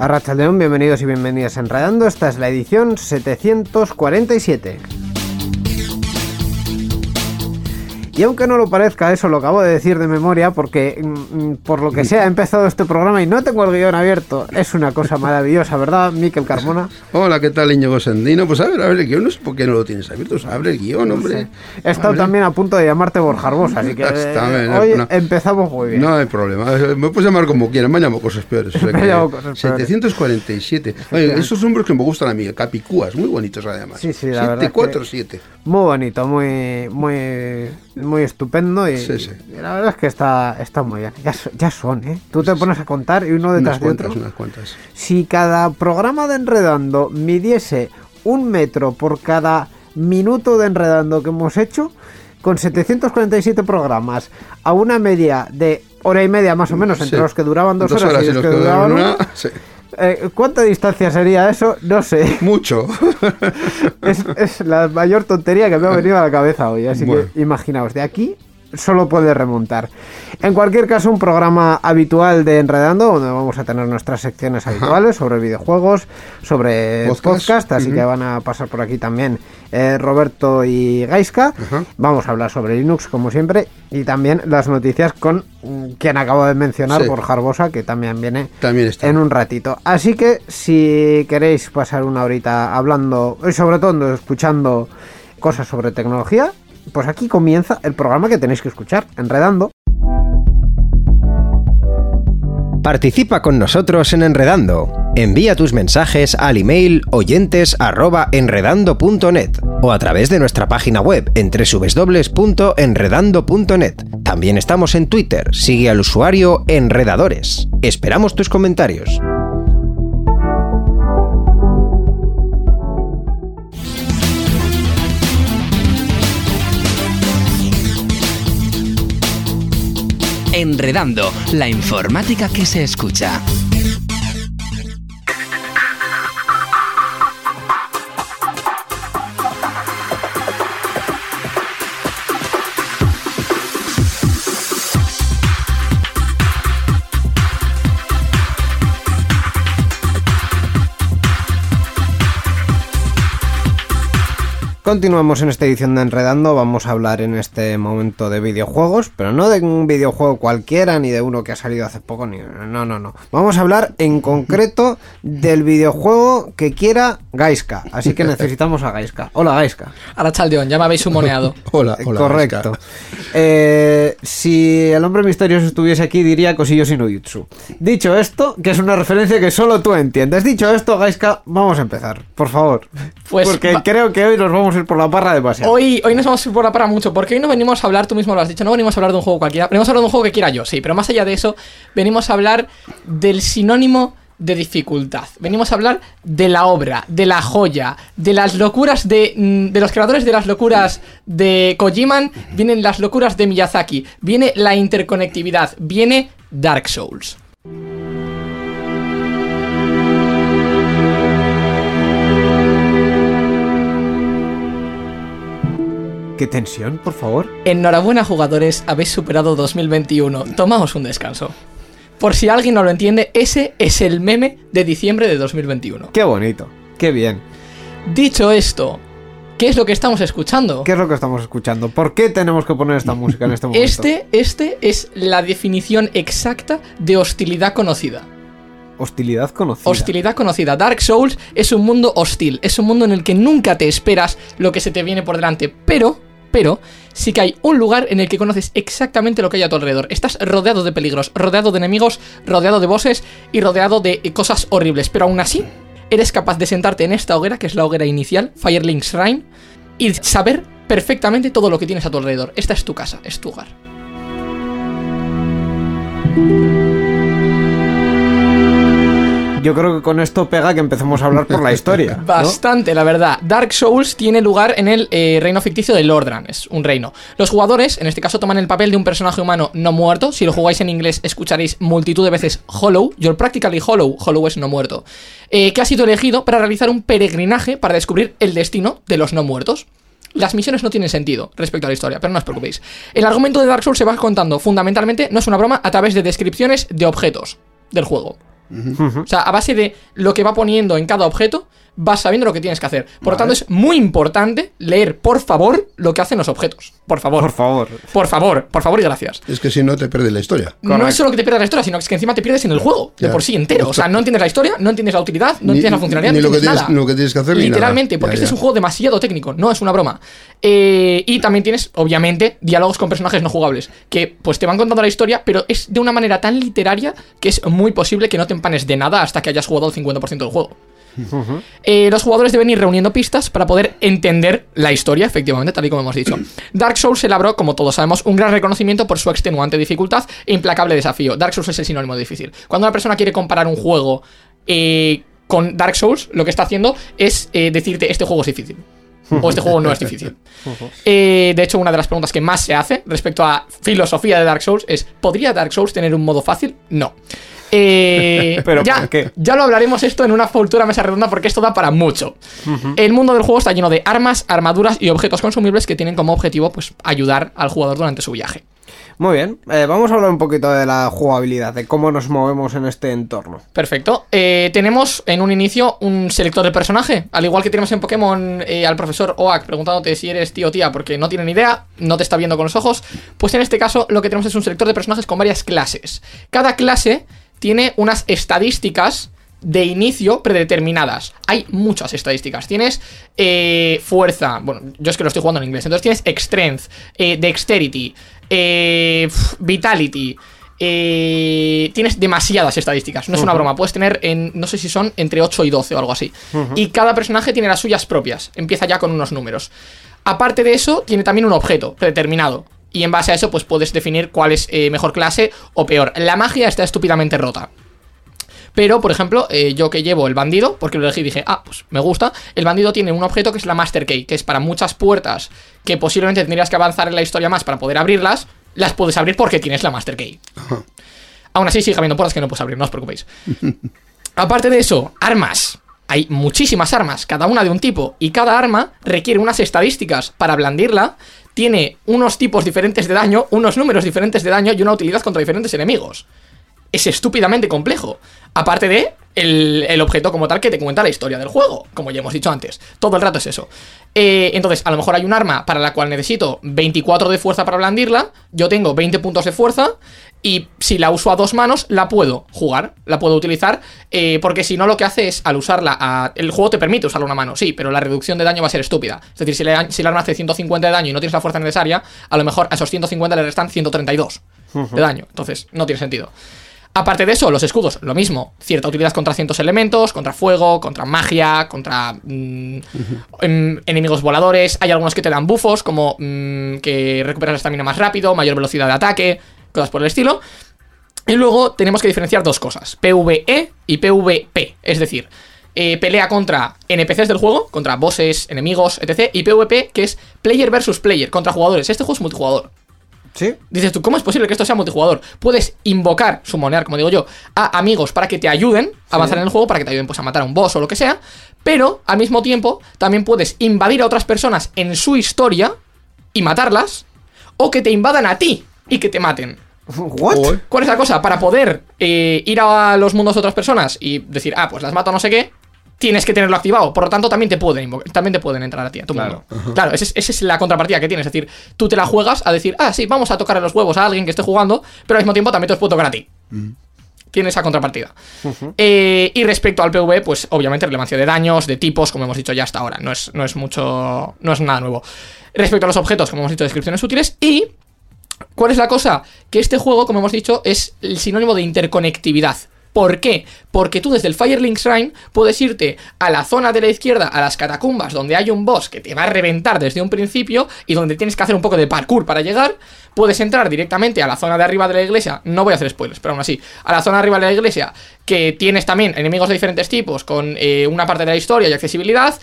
Arracha León, bienvenidos y bienvenidas a Enredando. Esta es la edición 747. Y aunque no lo parezca, eso lo acabo de decir de memoria porque mm, mm, por lo que sea he empezado este programa y no tengo el guion abierto. Es una cosa maravillosa, ¿verdad, Miquel Carmona? Hola, ¿qué tal, Íñigo Sendino? Pues a ver, a ver el guion, no sé por qué no lo tienes abierto. Abre el guion, hombre. He estado Abre. también a punto de llamarte Borjarbosa, así que Está eh, bien, hoy no. empezamos muy bien. No hay problema. Me puedes llamar como quieras. Me han llamado cosas peores. O sea Me llamo cosas peores. 747. Oye, esos nombres que me gustan a mí. Capicúas, muy bonitos además. Sí, sí, la verdad que- 747. Muy bonito, muy, muy, muy estupendo y, Sí, sí. y la verdad es que está, está muy bien. Ya, so- ya son, ¿eh? Tú te pones a contar y uno detrás Unas de otro. unas cuantas. Si cada programa de Enredando midiese un metro por cada minuto de Enredando que hemos hecho, con 747 programas a una media de hora y media más o menos, entre los que duraban dos, horas, y los que, duraban duraban una, una. Eh, ¿cuánta distancia sería eso? No sé. Mucho. es, es la mayor tontería que me ha venido a la cabeza hoy. Así Bueno. que imaginaos, de aquí solo puede remontar. En cualquier caso, un programa habitual de Enredando, donde vamos a tener nuestras secciones habituales sobre videojuegos, sobre podcast, Podcast. así que van a pasar por aquí también eh, Roberto y Gaiska. Ajá. Vamos a hablar sobre Linux, como siempre, y también las noticias con mm, quien acabo de mencionar, Sí. por Jarbosa, que también viene También está. en un ratito. Así que si queréis pasar una horita hablando y sobre todo escuchando cosas sobre tecnología, pues aquí comienza el programa que tenéis que escuchar, Enredando. Participa con nosotros en Enredando. Envía tus mensajes al email oyentes@enredando.net o a través de nuestra página web en www.enredando.net. También estamos en Twitter. Sigue al usuario Enredadores. Esperamos tus comentarios. Enredando, la informática que se escucha. Continuamos en esta edición de Enredando, vamos a hablar en este momento de videojuegos, pero no de un videojuego cualquiera ni de uno que ha salido hace poco, ni no, no, no. Vamos a hablar en concreto del videojuego que quiera Gaiska, así que necesitamos a Gaiska. Hola Gaiska. Arachaldeón, ya me habéis humoneado. Hola, hola. Correcto. Eh, si el hombre misterioso estuviese aquí, diría Kosillo Sinuyutsu. Dicho esto, que es una referencia que solo tú entiendes. Dicho esto, Gaiska, vamos a empezar, por favor. Pues Porque creo que hoy nos vamos a ir por la parra demasiado. Hoy, hoy nos vamos a ir por la para mucho, porque hoy no venimos a hablar, tú mismo lo has dicho, no venimos a hablar de un juego cualquiera, venimos a hablar de un juego que quiera yo, sí, pero más allá de eso, venimos a hablar del sinónimo de dificultad. Venimos a hablar de la obra, de la joya, de las locuras de, mm, de los creadores de las locuras de Kojiman, vienen las locuras de Miyazaki, viene la interconectividad, viene Dark Souls. Qué tensión, por favor. Enhorabuena jugadores, habéis superado 2021. Tomaos un descanso. Por si alguien no lo entiende, ese es el meme de diciembre de 2021. Qué bonito. Qué bien. Dicho esto, ¿qué es lo que estamos escuchando? ¿Qué es lo que estamos escuchando? ¿Por qué tenemos que poner esta música en este momento? Este, este es la definición exacta de hostilidad conocida. Hostilidad conocida. Hostilidad conocida. Dark Souls es un mundo hostil, es un mundo en el que nunca te esperas lo que se te viene por delante, pero, pero sí que hay un lugar en el que conoces exactamente lo que hay a tu alrededor. Estás rodeado de peligros, rodeado de enemigos, rodeado de bosses y rodeado de eh, cosas horribles, pero aún así eres capaz de sentarte en esta hoguera, que es la hoguera inicial, Firelink Shrine, y saber perfectamente todo lo que tienes a tu alrededor. Esta es tu casa, es tu hogar. Yo creo que con esto pega que empecemos a hablar por la historia. Bastante, la verdad. Dark Souls tiene lugar en el eh, reino ficticio de Lordran, es un reino. Los jugadores, en este caso, toman el papel de un personaje humano no muerto. Si lo jugáis en inglés, escucharéis multitud de veces Hollow. You're practically Hollow. Hollow es no muerto. eh, que ha sido elegido para realizar un peregrinaje para descubrir el destino de los no muertos. Las misiones no tienen sentido respecto a la historia, pero no os preocupéis. El argumento de Dark Souls se va contando fundamentalmente, no es una broma, a través de descripciones de objetos del juego. O sea, a base de lo que va poniendo en cada objeto, vas sabiendo lo que tienes que hacer. Por lo tanto, es muy importante leer, por favor, lo que hacen los objetos. Por favor. Por favor. Por favor, por favor y gracias. Es que si no te pierdes la historia. No es solo que te pierdas la historia, sino que es que encima te pierdes en el juego, de por sí entero. O sea, no entiendes la historia, no entiendes la utilidad, no Ni- entiendes la funcionalidad, ni no lo que tienes- nada. lo que tienes que hacer nada. Literalmente, porque Ya, este es un juego demasiado técnico, no es una broma. Eh, y también tienes, obviamente, diálogos con personajes no jugables, que pues te van contando la historia, pero es de una manera tan literaria que es muy posible que no te empanes de nada hasta que hayas jugado el 50% del juego. Eh, los jugadores deben ir reuniendo pistas para poder entender la historia, efectivamente, tal y como hemos dicho. Dark Souls se labró, como todos sabemos, un gran reconocimiento por su extenuante dificultad e implacable desafío. Dark Souls es el sinónimo de difícil. Cuando una persona quiere comparar un juego eh, con Dark Souls, lo que está haciendo es eh, decirte este juego es difícil. O este juego no es difícil. Eh, de hecho, una de las preguntas que más se hace respecto a filosofía de Dark Souls es: ¿podría Dark Souls tener un modo fácil? No. Eh, ¿Pero ya, por qué? ya lo hablaremos esto en una futura mesa redonda porque esto da para mucho. El mundo del juego está lleno de armas, armaduras y objetos consumibles que tienen como objetivo pues, ayudar al jugador durante su viaje. Muy bien. Eh, vamos a hablar un poquito de la jugabilidad, de cómo nos movemos en este entorno. Perfecto. Eh, tenemos en un inicio un selector de personaje. Al igual que tenemos en Pokémon eh, al profesor Oak preguntándote si eres tío o tía porque no tiene ni idea, no te está viendo con los ojos. Pues en este caso lo que tenemos es un selector de personajes con varias clases. Cada clase tiene unas estadísticas de inicio predeterminadas. Hay muchas estadísticas. Tienes eh, fuerza. Bueno, yo es que lo estoy jugando en inglés. Entonces tienes strength, eh, dexterity, eh, vitality. tienes demasiadas estadísticas. No es una broma. Puedes tener en. No sé si son entre 8 y 12 o algo así. Y cada personaje tiene las suyas propias. Empieza ya con unos números. Aparte de eso, tiene también un objeto predeterminado. Y en base a eso, pues puedes definir cuál es eh, mejor clase o peor. La magia está estúpidamente rota. Pero, por ejemplo, eh, yo que llevo el bandido, porque lo elegí y dije, ah, pues me gusta. El bandido tiene un objeto que es la Master Key, que es para muchas puertas que posiblemente tendrías que avanzar en la historia más para poder abrirlas. Las puedes abrir porque tienes la Master Key. Aún así, sigue habiendo puertas que no puedes abrir, no os preocupéis. Aparte de eso, armas. Hay muchísimas armas, cada una de un tipo, y cada arma requiere unas estadísticas para blandirla, tiene unos tipos diferentes de daño, unos números diferentes de daño y una utilidad contra diferentes enemigos. Es estúpidamente complejo. Aparte de el, el objeto como tal que te cuenta la historia del juego, como ya hemos dicho antes. Todo el rato es eso. Eh, entonces, a lo mejor hay un arma para la cual necesito 24 de fuerza para blandirla, yo tengo 20 puntos de fuerza, y si la uso a dos manos, la puedo jugar, la puedo utilizar, eh, porque si no lo que hace es, al usarla, a- el juego te permite usarla una mano, sí, pero la reducción de daño va a ser estúpida. Es decir, si, le, si el arma hace 150 de daño y no tienes la fuerza necesaria, a lo mejor a esos 150 le restan 132 de daño. Entonces, no tiene sentido. Aparte de eso, los escudos, lo mismo. Cierta utilidad contra ciertos elementos, contra fuego, contra magia, contra mm, em, enemigos voladores. Hay algunos que te dan bufos, como mm, que recuperas la estamina más rápido, mayor velocidad de ataque, cosas por el estilo. Y luego tenemos que diferenciar dos cosas, PvE y PvP. Es decir, eh, pelea contra NPCs del juego, contra bosses, enemigos, etc. Y PvP, que es player versus player, contra jugadores. Este juego es multijugador. ¿Sí? Dices tú, ¿cómo es posible que esto sea multijugador? Puedes invocar, sumonear, como digo yo, a amigos para que te ayuden a avanzar en el juego, para que te ayuden pues, a matar a un boss o lo que sea, pero al mismo tiempo también puedes invadir a otras personas en su historia y matarlas, o que te invadan a ti y que te maten. ¿What? ¿Cuál es la cosa? Para poder eh, ir a los mundos de otras personas y decir, ah, pues las mato no sé qué, tienes que tenerlo activado. Por lo tanto, también te pueden, también te pueden entrar a ti, a tu Claro. mundo. Claro, esa es, esa es la contrapartida que tienes. Es decir, tú te la juegas a decir, ah, sí, vamos a tocar los huevos a alguien que esté jugando, pero al mismo tiempo también te los puedo tocar a ti. tiene esa contrapartida. Eh, y respecto al PvE, pues obviamente relevancia de daños, de tipos, como hemos dicho ya hasta ahora. No es, no es mucho. No es nada nuevo. Respecto a los objetos, como hemos dicho, descripciones útiles. Y. ¿Cuál es la cosa? Que este juego, como hemos dicho, es el sinónimo de interconectividad. ¿Por qué? Porque tú desde el Firelink Shrine puedes irte a la zona de la izquierda, a las catacumbas, donde hay un boss que te va a reventar desde un principio y donde tienes que hacer un poco de parkour para llegar. Puedes entrar directamente a la zona de arriba de la iglesia. No voy a hacer spoilers, pero aún así. A la zona de arriba de la iglesia, que tienes también enemigos de diferentes tipos, con eh, una parte de la historia y accesibilidad.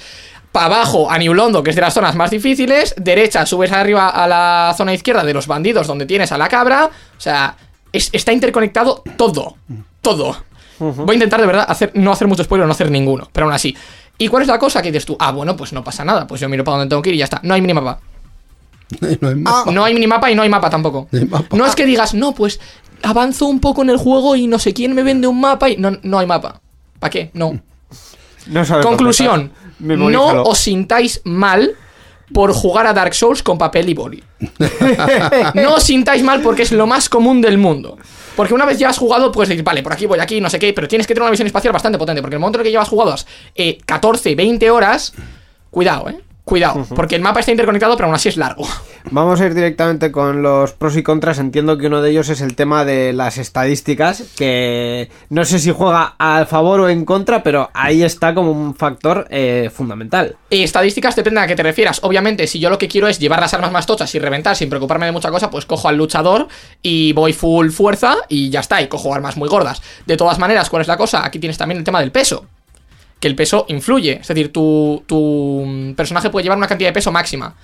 Para abajo a New London, que es de las zonas más difíciles. Derecha, subes arriba a la zona izquierda de los bandidos, donde tienes a la cabra. O sea, es- está interconectado todo. Todo. Voy a intentar de verdad hacer, no hacer mucho spoiler, no hacer ninguno, pero aún así. ¿Y cuál es la cosa que dices tú? Ah, bueno, pues no pasa nada, pues yo miro para donde tengo que ir y ya está. No hay minimapa. No hay más. No hay minimapa y no hay mapa tampoco. No hay mapa. No es que digas, no, pues avanzo un poco en el juego y no sé quién me vende un mapa y no, no hay mapa. ¿Para qué? No. Conclusión. No os sintáis mal por jugar a Dark Souls con papel y boli. no os sintáis mal porque es lo más común del mundo. Porque una vez ya has jugado, puedes decir, vale, por aquí voy aquí, no sé qué, pero tienes que tener una visión espacial bastante potente, porque el momento en el que llevas jugadas eh, 14, 20 horas, cuidado, eh. Cuidado, porque el mapa está interconectado, pero aún así es largo. Vamos a ir directamente con los pros y contras. Entiendo que uno de ellos es el tema de las estadísticas, que no sé si juega a favor o en contra, pero ahí está como un factor eh, fundamental. Eh, estadísticas depende a qué te refieras. Obviamente, si yo lo que quiero es llevar las armas más tochas y reventar sin preocuparme de mucha cosa, pues cojo al luchador y voy full fuerza y ya está, y cojo armas muy gordas. De todas maneras, ¿cuál es la cosa? Aquí tienes también el tema del peso. Que el peso influye. Es decir, tu, tu mm, personaje puede llevar una cantidad de peso máxima.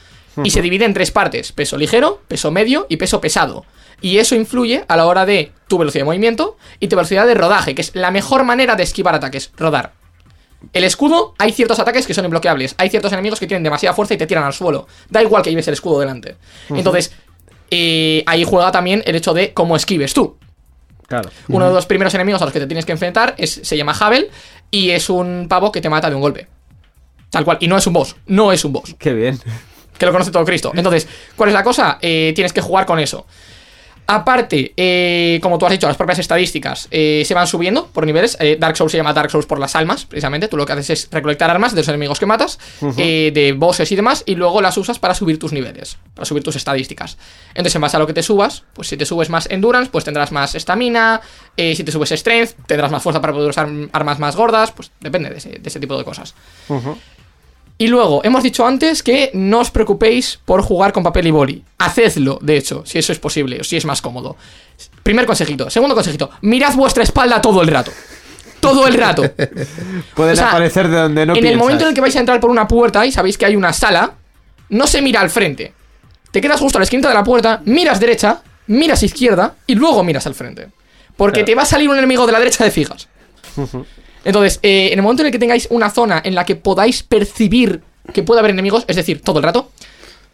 Y se divide en tres partes: peso ligero, peso medio y peso pesado. Y eso influye a la hora de tu velocidad de movimiento y tu velocidad de rodaje, que es la mejor manera de esquivar ataques, rodar. El escudo, hay ciertos ataques que son imbloqueables. Hay ciertos enemigos que tienen demasiada fuerza y te tiran al suelo. Da igual que lleves el escudo delante. Entonces, eh, ahí juega también el hecho de cómo esquives tú. Claro. Uno de los primeros enemigos a los que te tienes que enfrentar es, se llama Havel y es un pavo que te mata de un golpe. Tal cual. Y no es un boss. No es un boss. Qué bien. Que lo conoce todo Cristo. Entonces, ¿cuál es la cosa? Eh, tienes que jugar con eso. Aparte, eh, como tú has dicho, las propias estadísticas eh, se van subiendo por niveles. Eh, Dark Souls se llama Dark Souls por las almas, precisamente. Tú lo que haces es recolectar armas de los enemigos que matas, de bosses y demás, y luego las usas para subir tus niveles, para subir tus estadísticas. Entonces, en base a lo que te subas, pues si te subes más endurance, pues tendrás más estamina. si te subes strength, tendrás más fuerza para poder usar armas más gordas. Pues depende de ese, de ese tipo de cosas. Y luego, hemos dicho antes que no os preocupéis por jugar con papel y boli. Hacedlo, de hecho, si eso es posible o si es más cómodo. Primer consejito. Segundo consejito. Mirad vuestra espalda todo el rato. Todo el rato. Pueden O sea, aparecer de donde no en el momento en el que vais a entrar por una puerta y sabéis que hay una sala, no se mira al frente. Te quedas justo a la esquina de la puerta, miras derecha, miras izquierda y luego miras al frente. Porque Claro. te va a salir un enemigo de la derecha de fijas. Entonces, eh, en el momento en el que tengáis una zona en la que podáis percibir que puede haber enemigos, es decir, todo el rato,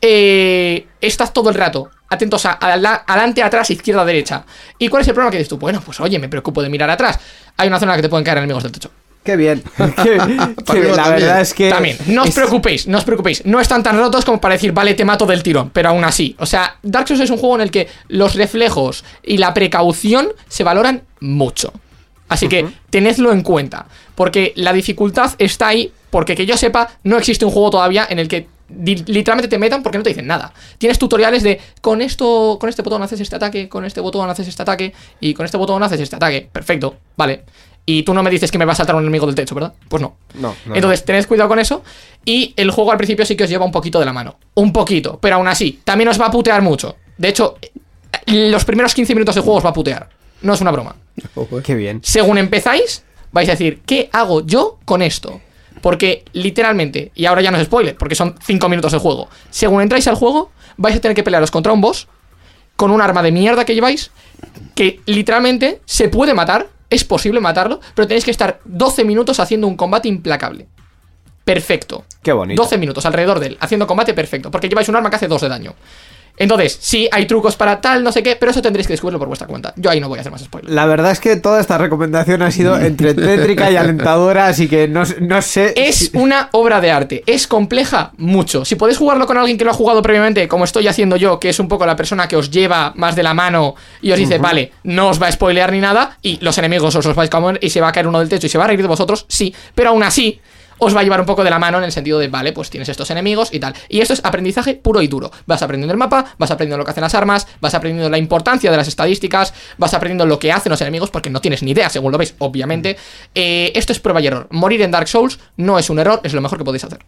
eh, estás todo el rato atentos a, a la- adelante, atrás, izquierda, derecha. ¿Y cuál es el problema que dices tú? Bueno, pues oye, me preocupo de mirar atrás. Hay una zona en la que te pueden caer enemigos del techo. Qué bien. Qué- qué bien. La también. verdad es que. También, no os es- preocupéis, no os preocupéis. No están tan rotos como para decir, vale, te mato del tirón, pero aún así. O sea, Dark Souls es un juego en el que los reflejos y la precaución se valoran mucho. Así que tenedlo en cuenta. Porque la dificultad está ahí, porque que yo sepa, no existe un juego todavía en el que literalmente te metan porque no te dicen nada. Tienes tutoriales de con esto, con este botón haces este ataque, con este botón haces este ataque, y con este botón haces este ataque. Perfecto, vale. Y tú no me dices que me va a saltar un enemigo del techo, ¿verdad? Pues no. No, no, Entonces, tened cuidado con eso. Y el juego al principio sí que os lleva un poquito de la mano. Un poquito, pero aún así, también os va a putear mucho. De hecho, eh, los primeros 15 minutos de juego os va a putear. No es una broma. Qué bien. Según empezáis, vais a decir, ¿qué hago yo con esto? Porque literalmente, y ahora ya no es spoiler, porque son 5 minutos de juego. Según entráis al juego, vais a tener que pelearos contra un boss con un arma de mierda que lleváis, que literalmente se puede matar, es posible matarlo, pero tenéis que estar 12 minutos haciendo un combate implacable. Perfecto. Qué bonito. 12 minutos alrededor de él, haciendo combate perfecto, porque lleváis un arma que hace 2 de daño. Entonces, sí, hay trucos para tal, no sé qué, pero eso tendréis que descubrirlo por vuestra cuenta. Yo ahí no voy a hacer más spoilers. La verdad es que toda esta recomendación ha sido entre tétrica y alentadora, así que no, no sé. Es si- una obra de arte. ¿Es compleja? Mucho. Si podéis jugarlo con alguien que lo ha jugado previamente, como estoy haciendo yo, que es un poco la persona que os lleva más de la mano y os dice, vale, no os va a spoilear ni nada, y los enemigos os los vais a comer y se va a caer uno del techo y se va a reír de vosotros, sí, pero aún así os va a llevar un poco de la mano en el sentido de, vale, pues tienes estos enemigos y tal. Y esto es aprendizaje puro y duro. Vas aprendiendo el mapa, vas aprendiendo lo que hacen las armas, vas aprendiendo la importancia de las estadísticas, vas aprendiendo lo que hacen los enemigos, porque no tienes ni idea, según lo veis, obviamente. Eh, esto es prueba y error. Morir en Dark Souls no es un error, es lo mejor que podéis hacer.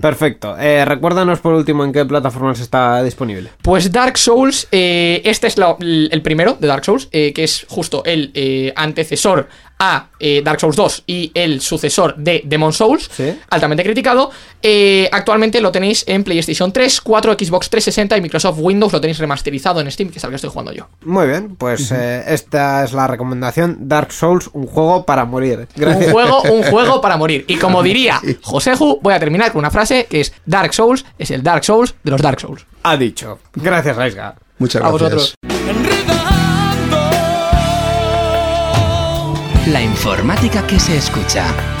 Perfecto. Eh, recuérdanos por último en qué plataformas está disponible. Pues Dark Souls, eh, este es la- el primero de Dark Souls, que es justo el antecesor a eh, Dark Souls 2 y el sucesor de Demon Souls, Sí. altamente criticado. Eh, actualmente lo tenéis en PlayStation 3, 4, Xbox 360 y Microsoft Windows, lo tenéis remasterizado en Steam, que es al que estoy jugando yo. Muy bien, pues eh, esta es la recomendación. Dark Souls, un juego para morir. Gracias. Un juego, un juego para morir. Y como diría Joseju, voy a terminar con una frase que es Dark Souls es el Dark Souls de los Dark Souls. Ha dicho. Gracias, Raisga. Muchas A gracias. vosotros. La informática que se escucha.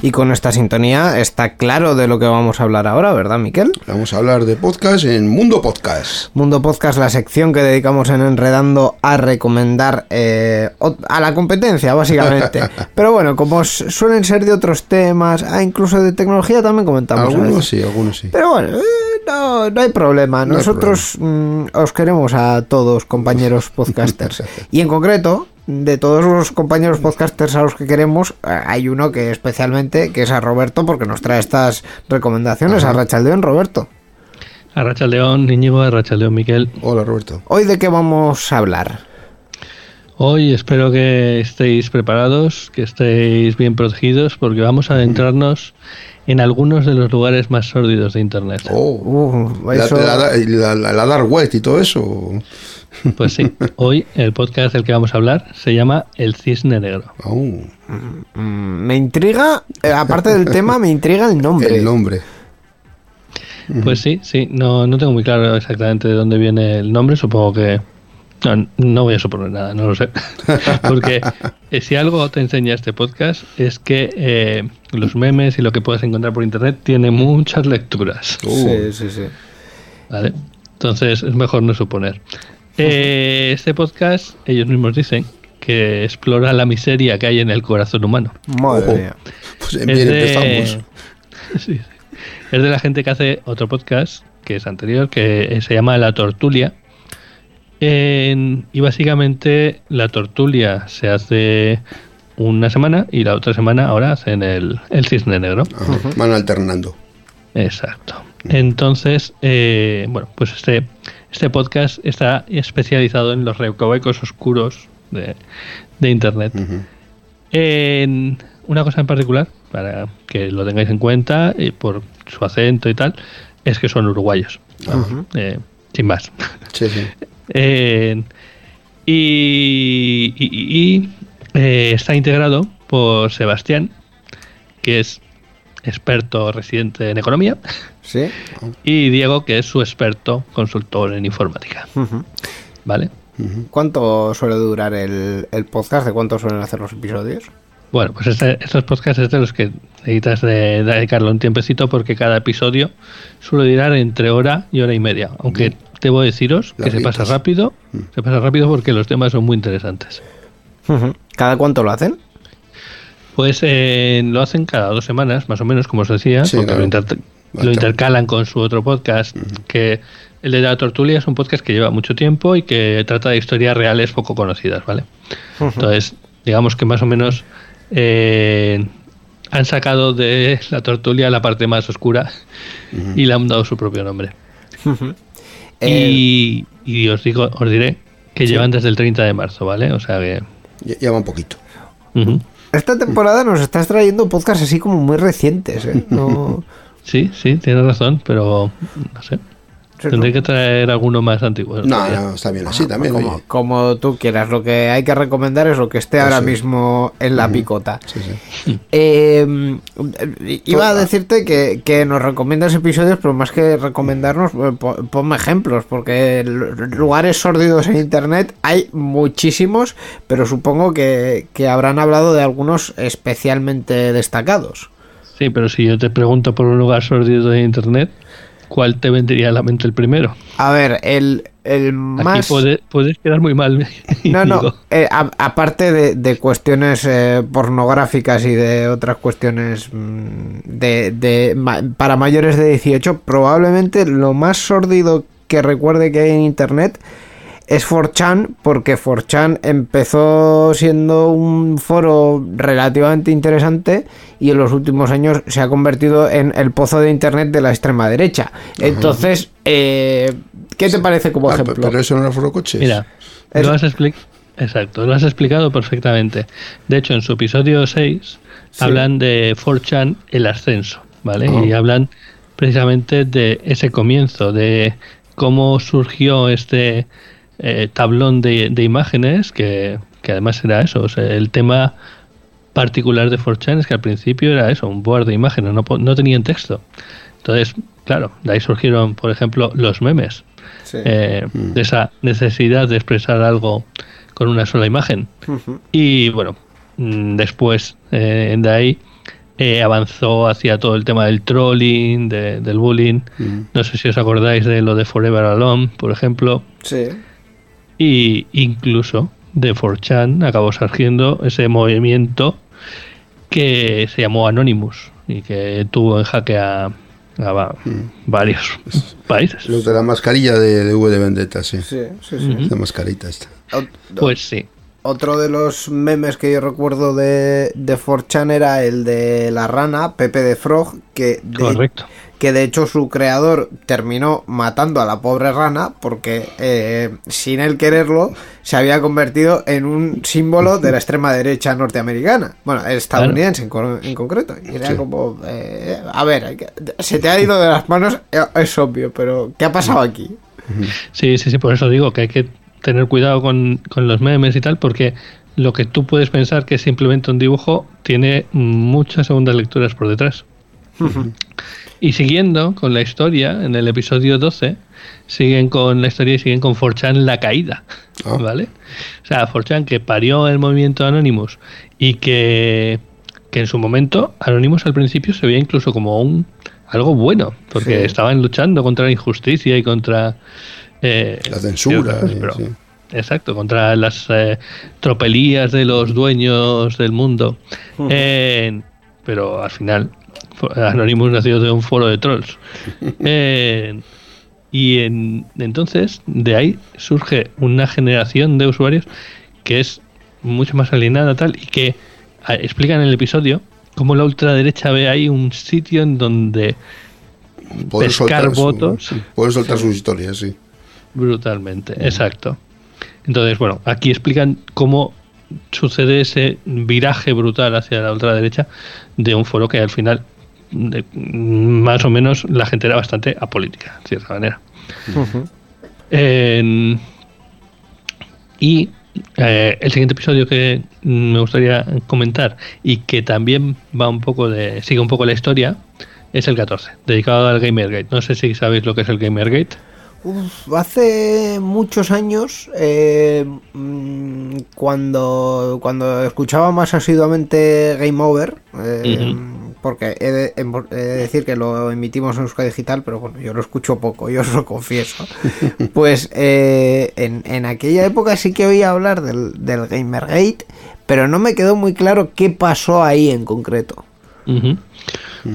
Y con esta sintonía está claro de lo que vamos a hablar ahora, ¿verdad, Miquel? Vamos a hablar de podcast en Mundo Podcast. Mundo Podcast, la sección que dedicamos en Enredando a recomendar eh, a la competencia, básicamente. Pero bueno, como suelen ser de otros temas, ah, incluso de tecnología también comentamos. Algunos sí, algunos sí. Pero bueno, eh, no, no hay problema. No hay Nosotros mm, os queremos a todos, compañeros podcasters. y en concreto, de todos los compañeros podcasters a los que queremos, eh, hay uno que especialmente, que es a Roberto, porque nos trae estas recomendaciones. A Rachaldeón, Roberto. Arracha León, Íñigo, Arracha León, Miquel. Hola, Roberto. Hoy de qué vamos a hablar. Hoy espero que estéis preparados, que estéis bien protegidos, porque vamos a adentrarnos en algunos de los lugares más sórdidos de Internet. Oh, Uh, la, eso- la, la- la- la Dark Web y todo eso. Pues sí, hoy el podcast del que vamos a hablar se llama El Cisne Negro. Aún, Mm, me intriga, eh, aparte del tema, me intriga el nombre. el nombre. Pues sí, sí, no, no tengo muy claro exactamente de dónde viene el nombre, supongo que... No, no voy a suponer nada, no lo sé. Porque eh, si algo te enseña este podcast es que eh, los memes y lo que puedes encontrar por internet tiene muchas lecturas. Uh, Sí, sí, sí. ¿vale? Entonces es mejor no suponer. Eh, este podcast, ellos mismos dicen que explora la miseria que hay en el corazón humano. Madre mía. Pues Es bien, de- empezamos. Sí, sí. Es de la gente que hace otro podcast, que es anterior, que se llama La Tortulia. En- y básicamente la tortulia se hace una semana y la otra semana ahora hacen el, el cisne negro. Ajá, Van alternando. Exacto. Entonces, eh, bueno, pues este, este podcast está especializado en los recovecos oscuros de, de Internet. En una cosa en particular, para que lo tengáis en cuenta, y por su acento y tal, es que son uruguayos. Eh, sin más. Sí, sí. Eh, y y- y- y, eh, está integrado por Sebastián, que es experto residente en economía, Sí. y Diego, que es su experto consultor en informática. ¿Vale? ¿Cuánto suele durar el, el podcast? ¿De cuánto suelen hacer los episodios? Bueno, pues este- estos podcasts es de los que necesitas de dedicarle un tiempecito porque cada episodio suele durar entre hora y hora y media. Aunque debo deciros que se pasa rápido, se pasa rápido porque los temas son muy interesantes. ¿Cada cuánto lo hacen? Pues eh, lo hacen cada dos semanas, más o menos, como os decía, Sí, porque claro. lo, inter- lo intercalan con su otro podcast, que el de la Tortulia es un podcast que lleva mucho tiempo y que trata de historias reales poco conocidas, ¿vale? Entonces, digamos que más o menos eh, han sacado de la Tortulia la parte más oscura y le han dado su propio nombre. Eh, Y, y os digo, os diré que llevan desde el 30 de marzo, ¿vale? O sea que... Ya, ya va un poquito. Esta temporada nos estás trayendo podcasts así como muy recientes, ¿eh? No... Sí, sí, tienes razón, pero no sé. Tendré que traer alguno más antiguo. No, no, está bien así también. como, oye. como tú quieras, lo que hay que recomendar es lo que esté ahora mismo en la picota. Sí, sí. Eh, iba a decirte que, que nos recomiendas episodios, pero más que recomendarnos, eh, po- ponme ejemplos, porque lu- lugares sórdidos en internet hay muchísimos, pero supongo que, que habrán hablado de algunos especialmente destacados. Sí, pero si yo te pregunto por un lugar sordido de internet, ¿cuál te vendría a la mente el primero? A ver, el, el Aquí más... puede- puedes quedar muy mal. No, no, eh, a- aparte de, de cuestiones eh, pornográficas y de otras cuestiones mm, de, de ma- para mayores de 18, probablemente lo más sórdido que recuerde que hay en internet es 4chan, porque 4chan empezó siendo un foro relativamente interesante y en los últimos años se ha convertido en el pozo de internet de la extrema derecha. Entonces, eh, ¿qué te parece como Ah, ejemplo? pero eso no era foro coches. Mira, Es- lo has explicado. Exacto, lo has explicado perfectamente. De hecho, en su episodio 6 Sí. hablan de 4chan el ascenso, ¿vale? Oh. Y hablan precisamente de ese comienzo, de cómo surgió este eh, tablón de, de imágenes, que, que además era eso, o sea, el tema particular de 4chan es que al principio era eso, un board de imágenes, no, no tenían texto. Entonces, claro, de ahí surgieron, por ejemplo, los memes Sí. eh, de esa necesidad de expresar algo con una sola imagen. Y bueno, mm, después eh, de ahí eh, avanzó hacia todo el tema del trolling, de- del bullying. Mm. No sé si os acordáis de lo de Forever Alone, por ejemplo. Sí. Y incluso de 4chan acabó surgiendo ese movimiento que se llamó Anonymous y que tuvo en jaque a, a va- varios países. Los de la mascarilla de, de V de Vendetta, sí. Sí, sí, sí. La mascarita esta. Pues sí. Otro de los memes que yo recuerdo de, de 4chan era el de la rana, Pepe de Frog, que de, Correcto. Que de hecho su creador terminó matando a la pobre rana porque eh, sin él quererlo se había convertido en un símbolo de la extrema derecha norteamericana, bueno, estadounidense en, en concreto. Y era como, eh, a ver, se te ha ido de las manos, eh, es obvio, pero ¿qué ha pasado aquí? Sí, sí, sí, por eso digo que hay que tener cuidado con, con los memes y tal, porque lo que tú puedes pensar que es simplemente un dibujo tiene muchas segundas lecturas por detrás. Y siguiendo con la historia, en el episodio 12, siguen con la historia y siguen con 4chan la caída. Ah. ¿Vale? O sea, 4chan que parió el movimiento Anonymous y que, que en su momento Anonymous al principio se veía incluso como un algo bueno, porque Sí. estaban luchando contra la injusticia y contra eh, La censura, cosas, pero- sí. Exacto, contra las eh, tropelías de los dueños del mundo. Eh, pero al final, Anonymous nació de un foro de trolls. Eh, y en- entonces, de ahí surge una generación de usuarios que es mucho más alienada tal y que ah, explica en el episodio cómo la ultraderecha ve ahí un sitio en donde Poder Pescar soltar su- votos. sí, poder soltar sus historias, sí. Brutalmente, exacto. Entonces, bueno, aquí explican cómo sucede ese viraje brutal hacia la ultraderecha de un foro que al final, de- más o menos, la gente era bastante apolítica, de cierta manera. Y eh, el siguiente episodio que me gustaría comentar y que también va un poco de sigue un poco la historia es el 14, dedicado al Gamergate. No sé si sabéis lo que es el Gamergate. Uf, hace muchos años, eh, mm, cuando, cuando escuchaba más asiduamente Game Over, eh, porque he de, he de decir que lo emitimos en Euskadi Digital, pero bueno, yo lo escucho poco, yo os lo confieso. pues eh, en, en aquella época sí que oía hablar del, del Gamergate, pero no me quedó muy claro qué pasó ahí en concreto. Ujú.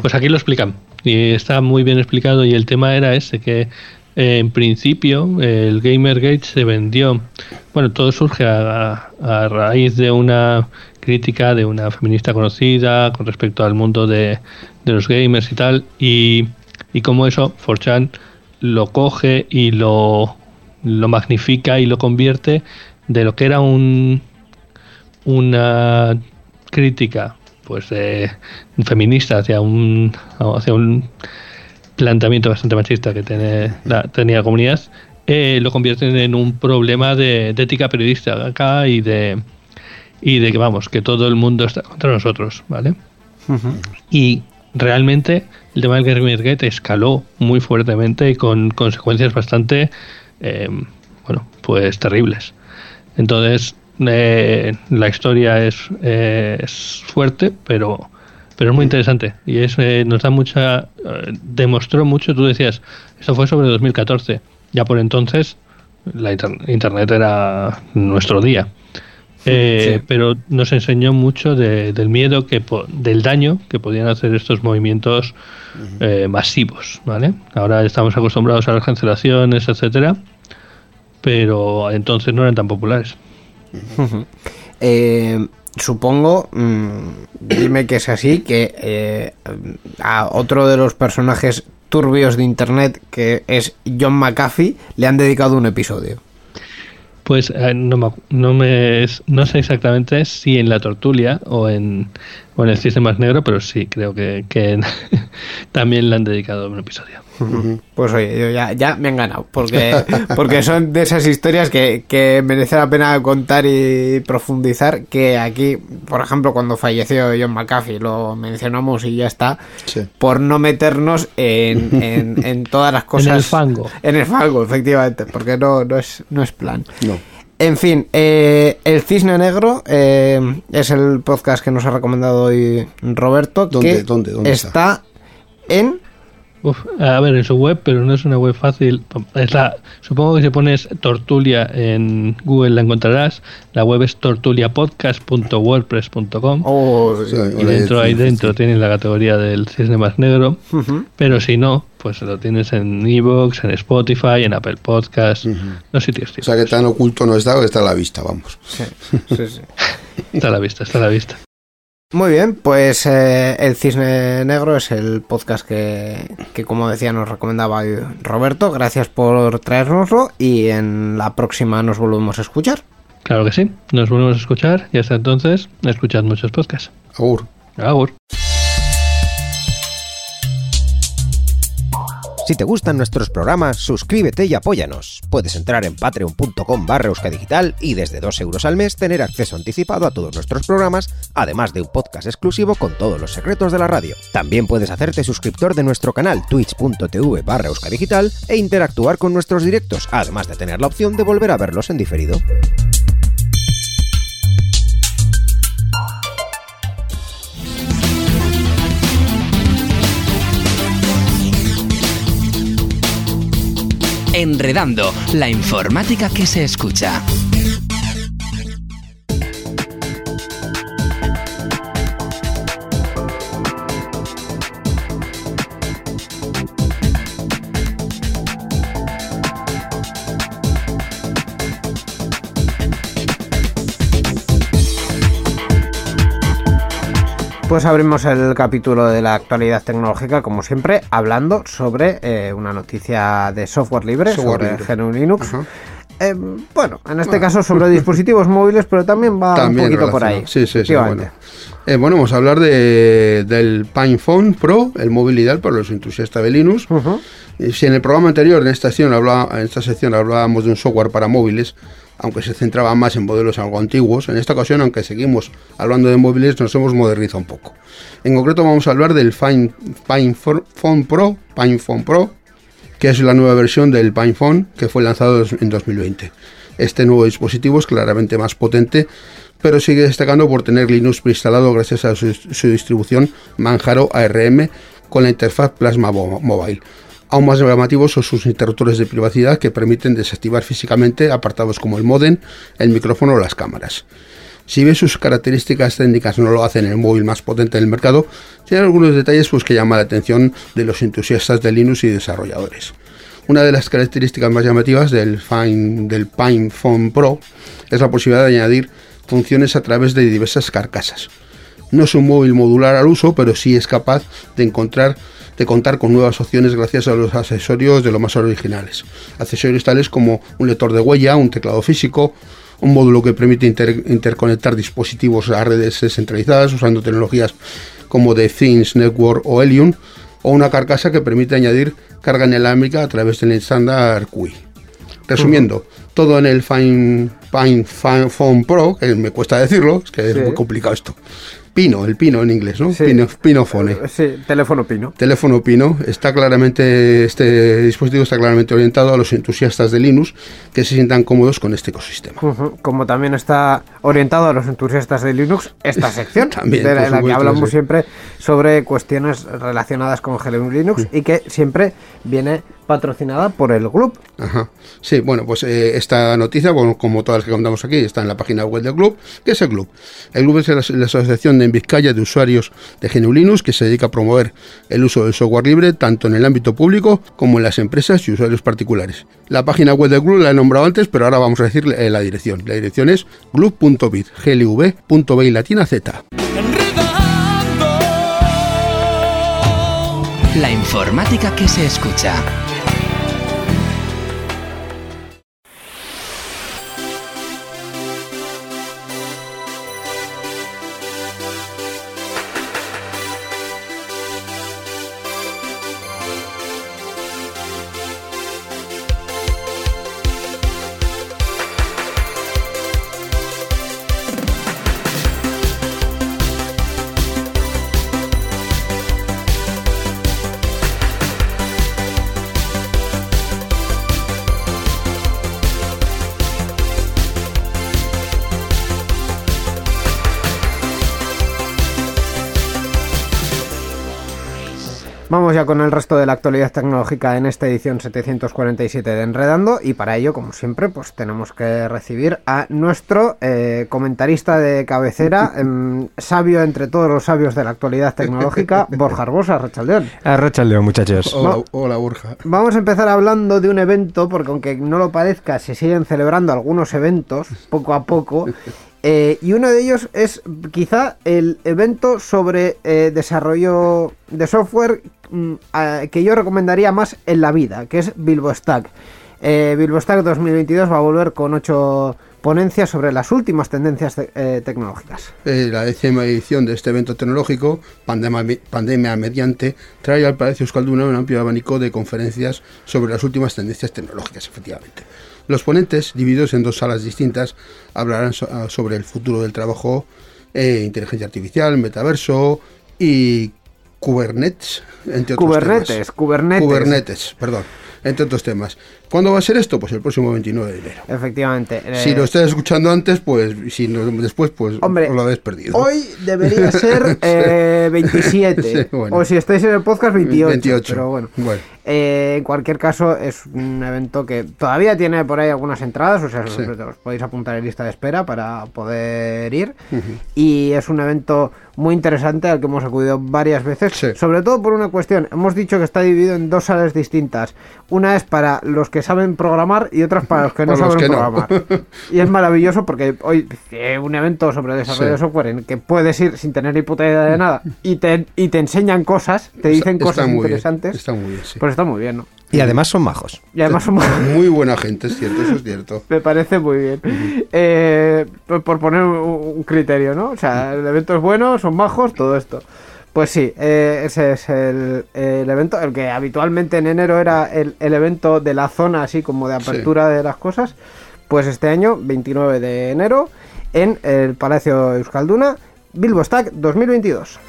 Pues aquí lo explican y está muy bien explicado y el tema era ese que eh, en principio el Gamergate se vendió, bueno, todo surge a, a raíz de una crítica de una feminista conocida con respecto al mundo de, de los gamers y tal y, y como eso 4chan lo coge y lo, lo magnifica y lo convierte de lo que era un una crítica pues eh, feminista hacia un hacia un planteamiento bastante machista que tiene la, tenía la comunidad eh, lo convierten en un problema de, de ética periodista acá y de y de que vamos que todo el mundo está contra nosotros vale y realmente el tema del Gamergate escaló muy fuertemente y con consecuencias bastante eh, bueno pues terribles. Entonces eh, la historia es, eh, es fuerte pero pero es muy interesante. Y es, eh, nos da mucha eh, demostró mucho tú decías eso fue sobre 2014 ya por entonces la inter- internet era nuestro día Eh, Sí. pero nos enseñó mucho de- del miedo que po- del daño que podían hacer estos movimientos eh, masivos vale ahora estamos acostumbrados a las cancelaciones etcétera pero entonces no eran tan populares Eh, supongo, mm, dime que es así, que eh, a otro de los personajes turbios de internet, que es John McAfee, le han dedicado un episodio. Pues eh, no, acu- no, me, no sé exactamente si en la tortulia o en, o en el cisne más negro, pero sí, creo que, que también le han dedicado un episodio. Pues oye, yo ya, ya me han ganado, porque, porque son de esas historias que, que merece la pena contar y profundizar, que aquí, por ejemplo, cuando falleció John McAfee, lo mencionamos y ya está, Sí. por no meternos en, en, en todas las cosas... En el fango. En el fango, efectivamente, porque no, no, es, no es plan. No. En fin, eh, El Cisne Negro eh, es el podcast que nos ha recomendado hoy Roberto. ¿Dónde- que dónde- dónde está, está? en. Uf, a ver, en su web, pero no es una web fácil. Es la, supongo que si pones Tortulia en Google la encontrarás. La web es tortuliapodcast.wordpress.com. Oh, Sí, y dentro ahí dentro tienen la categoría del cisne más negro. Pero si no, pues lo tienes en Evox, en Spotify, en Apple Podcast, los sitios. O sea que tan oculto no está, que está a la vista, vamos. Sí, sí, sí. Está a la vista, está a la vista. Muy bien, pues eh, El Cisne Negro es el podcast que, que, como decía, nos recomendaba Roberto. Gracias por traérnoslo y en la próxima nos volvemos a escuchar. Claro que sí. Nos volvemos a escuchar y hasta entonces, escuchad muchos podcasts. Agur. Agur. Si te gustan nuestros programas, suscríbete y apóyanos. Puedes entrar en patreon.com barra euskadigital y desde 2 euros al mes tener acceso anticipado a todos nuestros programas, además de un podcast exclusivo con todos los secretos de la radio. También puedes hacerte suscriptor de nuestro canal twitch.tv barra euskadigital e interactuar con nuestros directos, además de tener la opción de volver a verlos en diferido. Enredando, la informática que se escucha. Pues abrimos el capítulo de la actualidad tecnológica, como siempre, hablando sobre eh, una noticia de software libre, Software sobre libre. GNU Linux. Eh, bueno, en este caso sobre dispositivos móviles, pero también va También un poquito por ahí. Sí, sí, sí. Bueno. Eh, bueno, vamos a hablar de, del PinePhone Pro, el móvil ideal para los entusiastas de Linux. Si en el programa anterior, en esta, sección, hablaba- en esta sección, hablábamos de un software para móviles, aunque se centraba más en modelos algo antiguos, en esta ocasión, aunque seguimos hablando de móviles, nos hemos modernizado un poco. En concreto vamos a hablar del PinePhone Pro, PinePhone Pro, que es la nueva versión del PinePhone que fue lanzado en 2020. Este nuevo dispositivo es claramente más potente, pero sigue destacando por tener Linux preinstalado gracias a su, su distribución Manjaro ARM con la interfaz Plasma Mo- Mobile. Aún más llamativos son sus interruptores de privacidad que permiten desactivar físicamente apartados como el modem, el micrófono o las cámaras. Si bien sus características técnicas no lo hacen el móvil más potente del mercado, tiene algunos detalles pues, que llaman la atención de los entusiastas de Linux y desarrolladores. Una de las características más llamativas del, Fine, del PinePhone Pro es la posibilidad de añadir funciones a través de diversas carcasas. No es un móvil modular al uso, pero sí es capaz de encontrar de contar con nuevas opciones gracias a los accesorios de los más originales. Accesorios tales como un lector de huella, un teclado físico un módulo que permite inter- interconectar dispositivos a redes descentralizadas usando tecnologías como The Things Network o Helium, o una carcasa que permite añadir carga inalámbrica a través del estándar QI. Resumiendo, todo en el Fine, Fine, Fine Phone Pro, que me cuesta decirlo, es que Sí. es muy complicado esto. Pino, el Pino en inglés, ¿no? Sí. Pino, Pinophone. Sí, teléfono pino. Teléfono Pino está claramente, este dispositivo está claramente orientado a los entusiastas de Linux que se sientan cómodos con este ecosistema. Como también está orientado a los entusiastas de Linux esta sección, También, de la, en la que supuesto, hablamos sí. siempre sobre cuestiones relacionadas con GNU Linux y que siempre viene patrocinada por el club. Ajá. Sí, bueno, pues eh, esta noticia, bueno, como todas las que contamos aquí, está en la página web del club. ¿Qué es el club? El club es la, la asociación de en Vizcaya de usuarios de GNU Linux que se dedica a promover el uso del software libre tanto en el ámbito público como en las empresas y usuarios particulares. La página web del club la he nombrado antes, pero ahora vamos a decir eh, la dirección. La dirección es y latina z. La informática que se escucha. Vamos ya con el resto de la actualidad tecnológica en esta edición 747 de Enredando y para ello, como siempre, pues tenemos que recibir a nuestro eh, comentarista de cabecera, em, sabio entre todos los sabios de la actualidad tecnológica, Borja Arbosa, Rachaldeón. León, muchachos. Hola, hola Borja. Vamos a empezar hablando de un evento, porque aunque no lo parezca, se siguen celebrando algunos eventos poco a poco. eh, y uno de ellos es quizá el evento sobre eh, desarrollo de software mm, que yo recomendaría más en la vida, que es Bilbo Stack. Eh, Bilbo Stack 2022 va a volver con ocho ponencias sobre las últimas tendencias te- eh, tecnológicas. La décima edición de este evento tecnológico, pandemia, pandemia mediante, trae al Palacio Euskalduna un amplio abanico de conferencias sobre las últimas tendencias tecnológicas, efectivamente. Los ponentes, divididos en dos salas distintas, hablarán so- ah, sobre el futuro del trabajo, eh, inteligencia artificial, metaverso y Kubernetes, entre otros Kubernetes, temas. Kubernetes. Kubernetes, perdón, entre otros temas. ¿Cuándo va a ser esto? Pues el próximo 29 de enero. Efectivamente. Si eh, lo estás escuchando antes, pues si no, después, pues Hombre, os lo habéis perdido. Hoy debería ser eh, 27. Sí, bueno. O si estáis en el podcast, 28. 28. Pero bueno. Bueno. Eh, en cualquier caso, es un evento que todavía tiene por ahí algunas entradas. O sea, Sí. os podéis apuntar en lista de espera para poder ir. Y es un evento muy interesante al que hemos acudido varias veces. Sí. Sobre todo por una cuestión. Hemos dicho que está dividido en dos salas distintas. Una es para los que saben programar y otras para los que no saben que no. programar. Y es maravilloso porque hoy eh, un evento sobre desarrollo Sí. de software en el que puedes ir sin tener ni puta idea de nada y te, y te enseñan cosas, te dicen Está- cosas bien, interesantes. está muy bien, sí. Pues está muy bien, ¿no? Y además son majos. Y además somos- Muy buena gente, es cierto, eso es cierto. me parece muy bien. Eh, por, por poner un, un criterio, ¿no? O sea, el evento es bueno, son majos, todo esto. Pues sí, eh, ese es el, el evento, el que habitualmente en enero era el, el evento de la zona, así como de apertura de las cosas. Pues este año, 29 de enero, en el Palacio Euskalduna, Bilbo Stack 2022.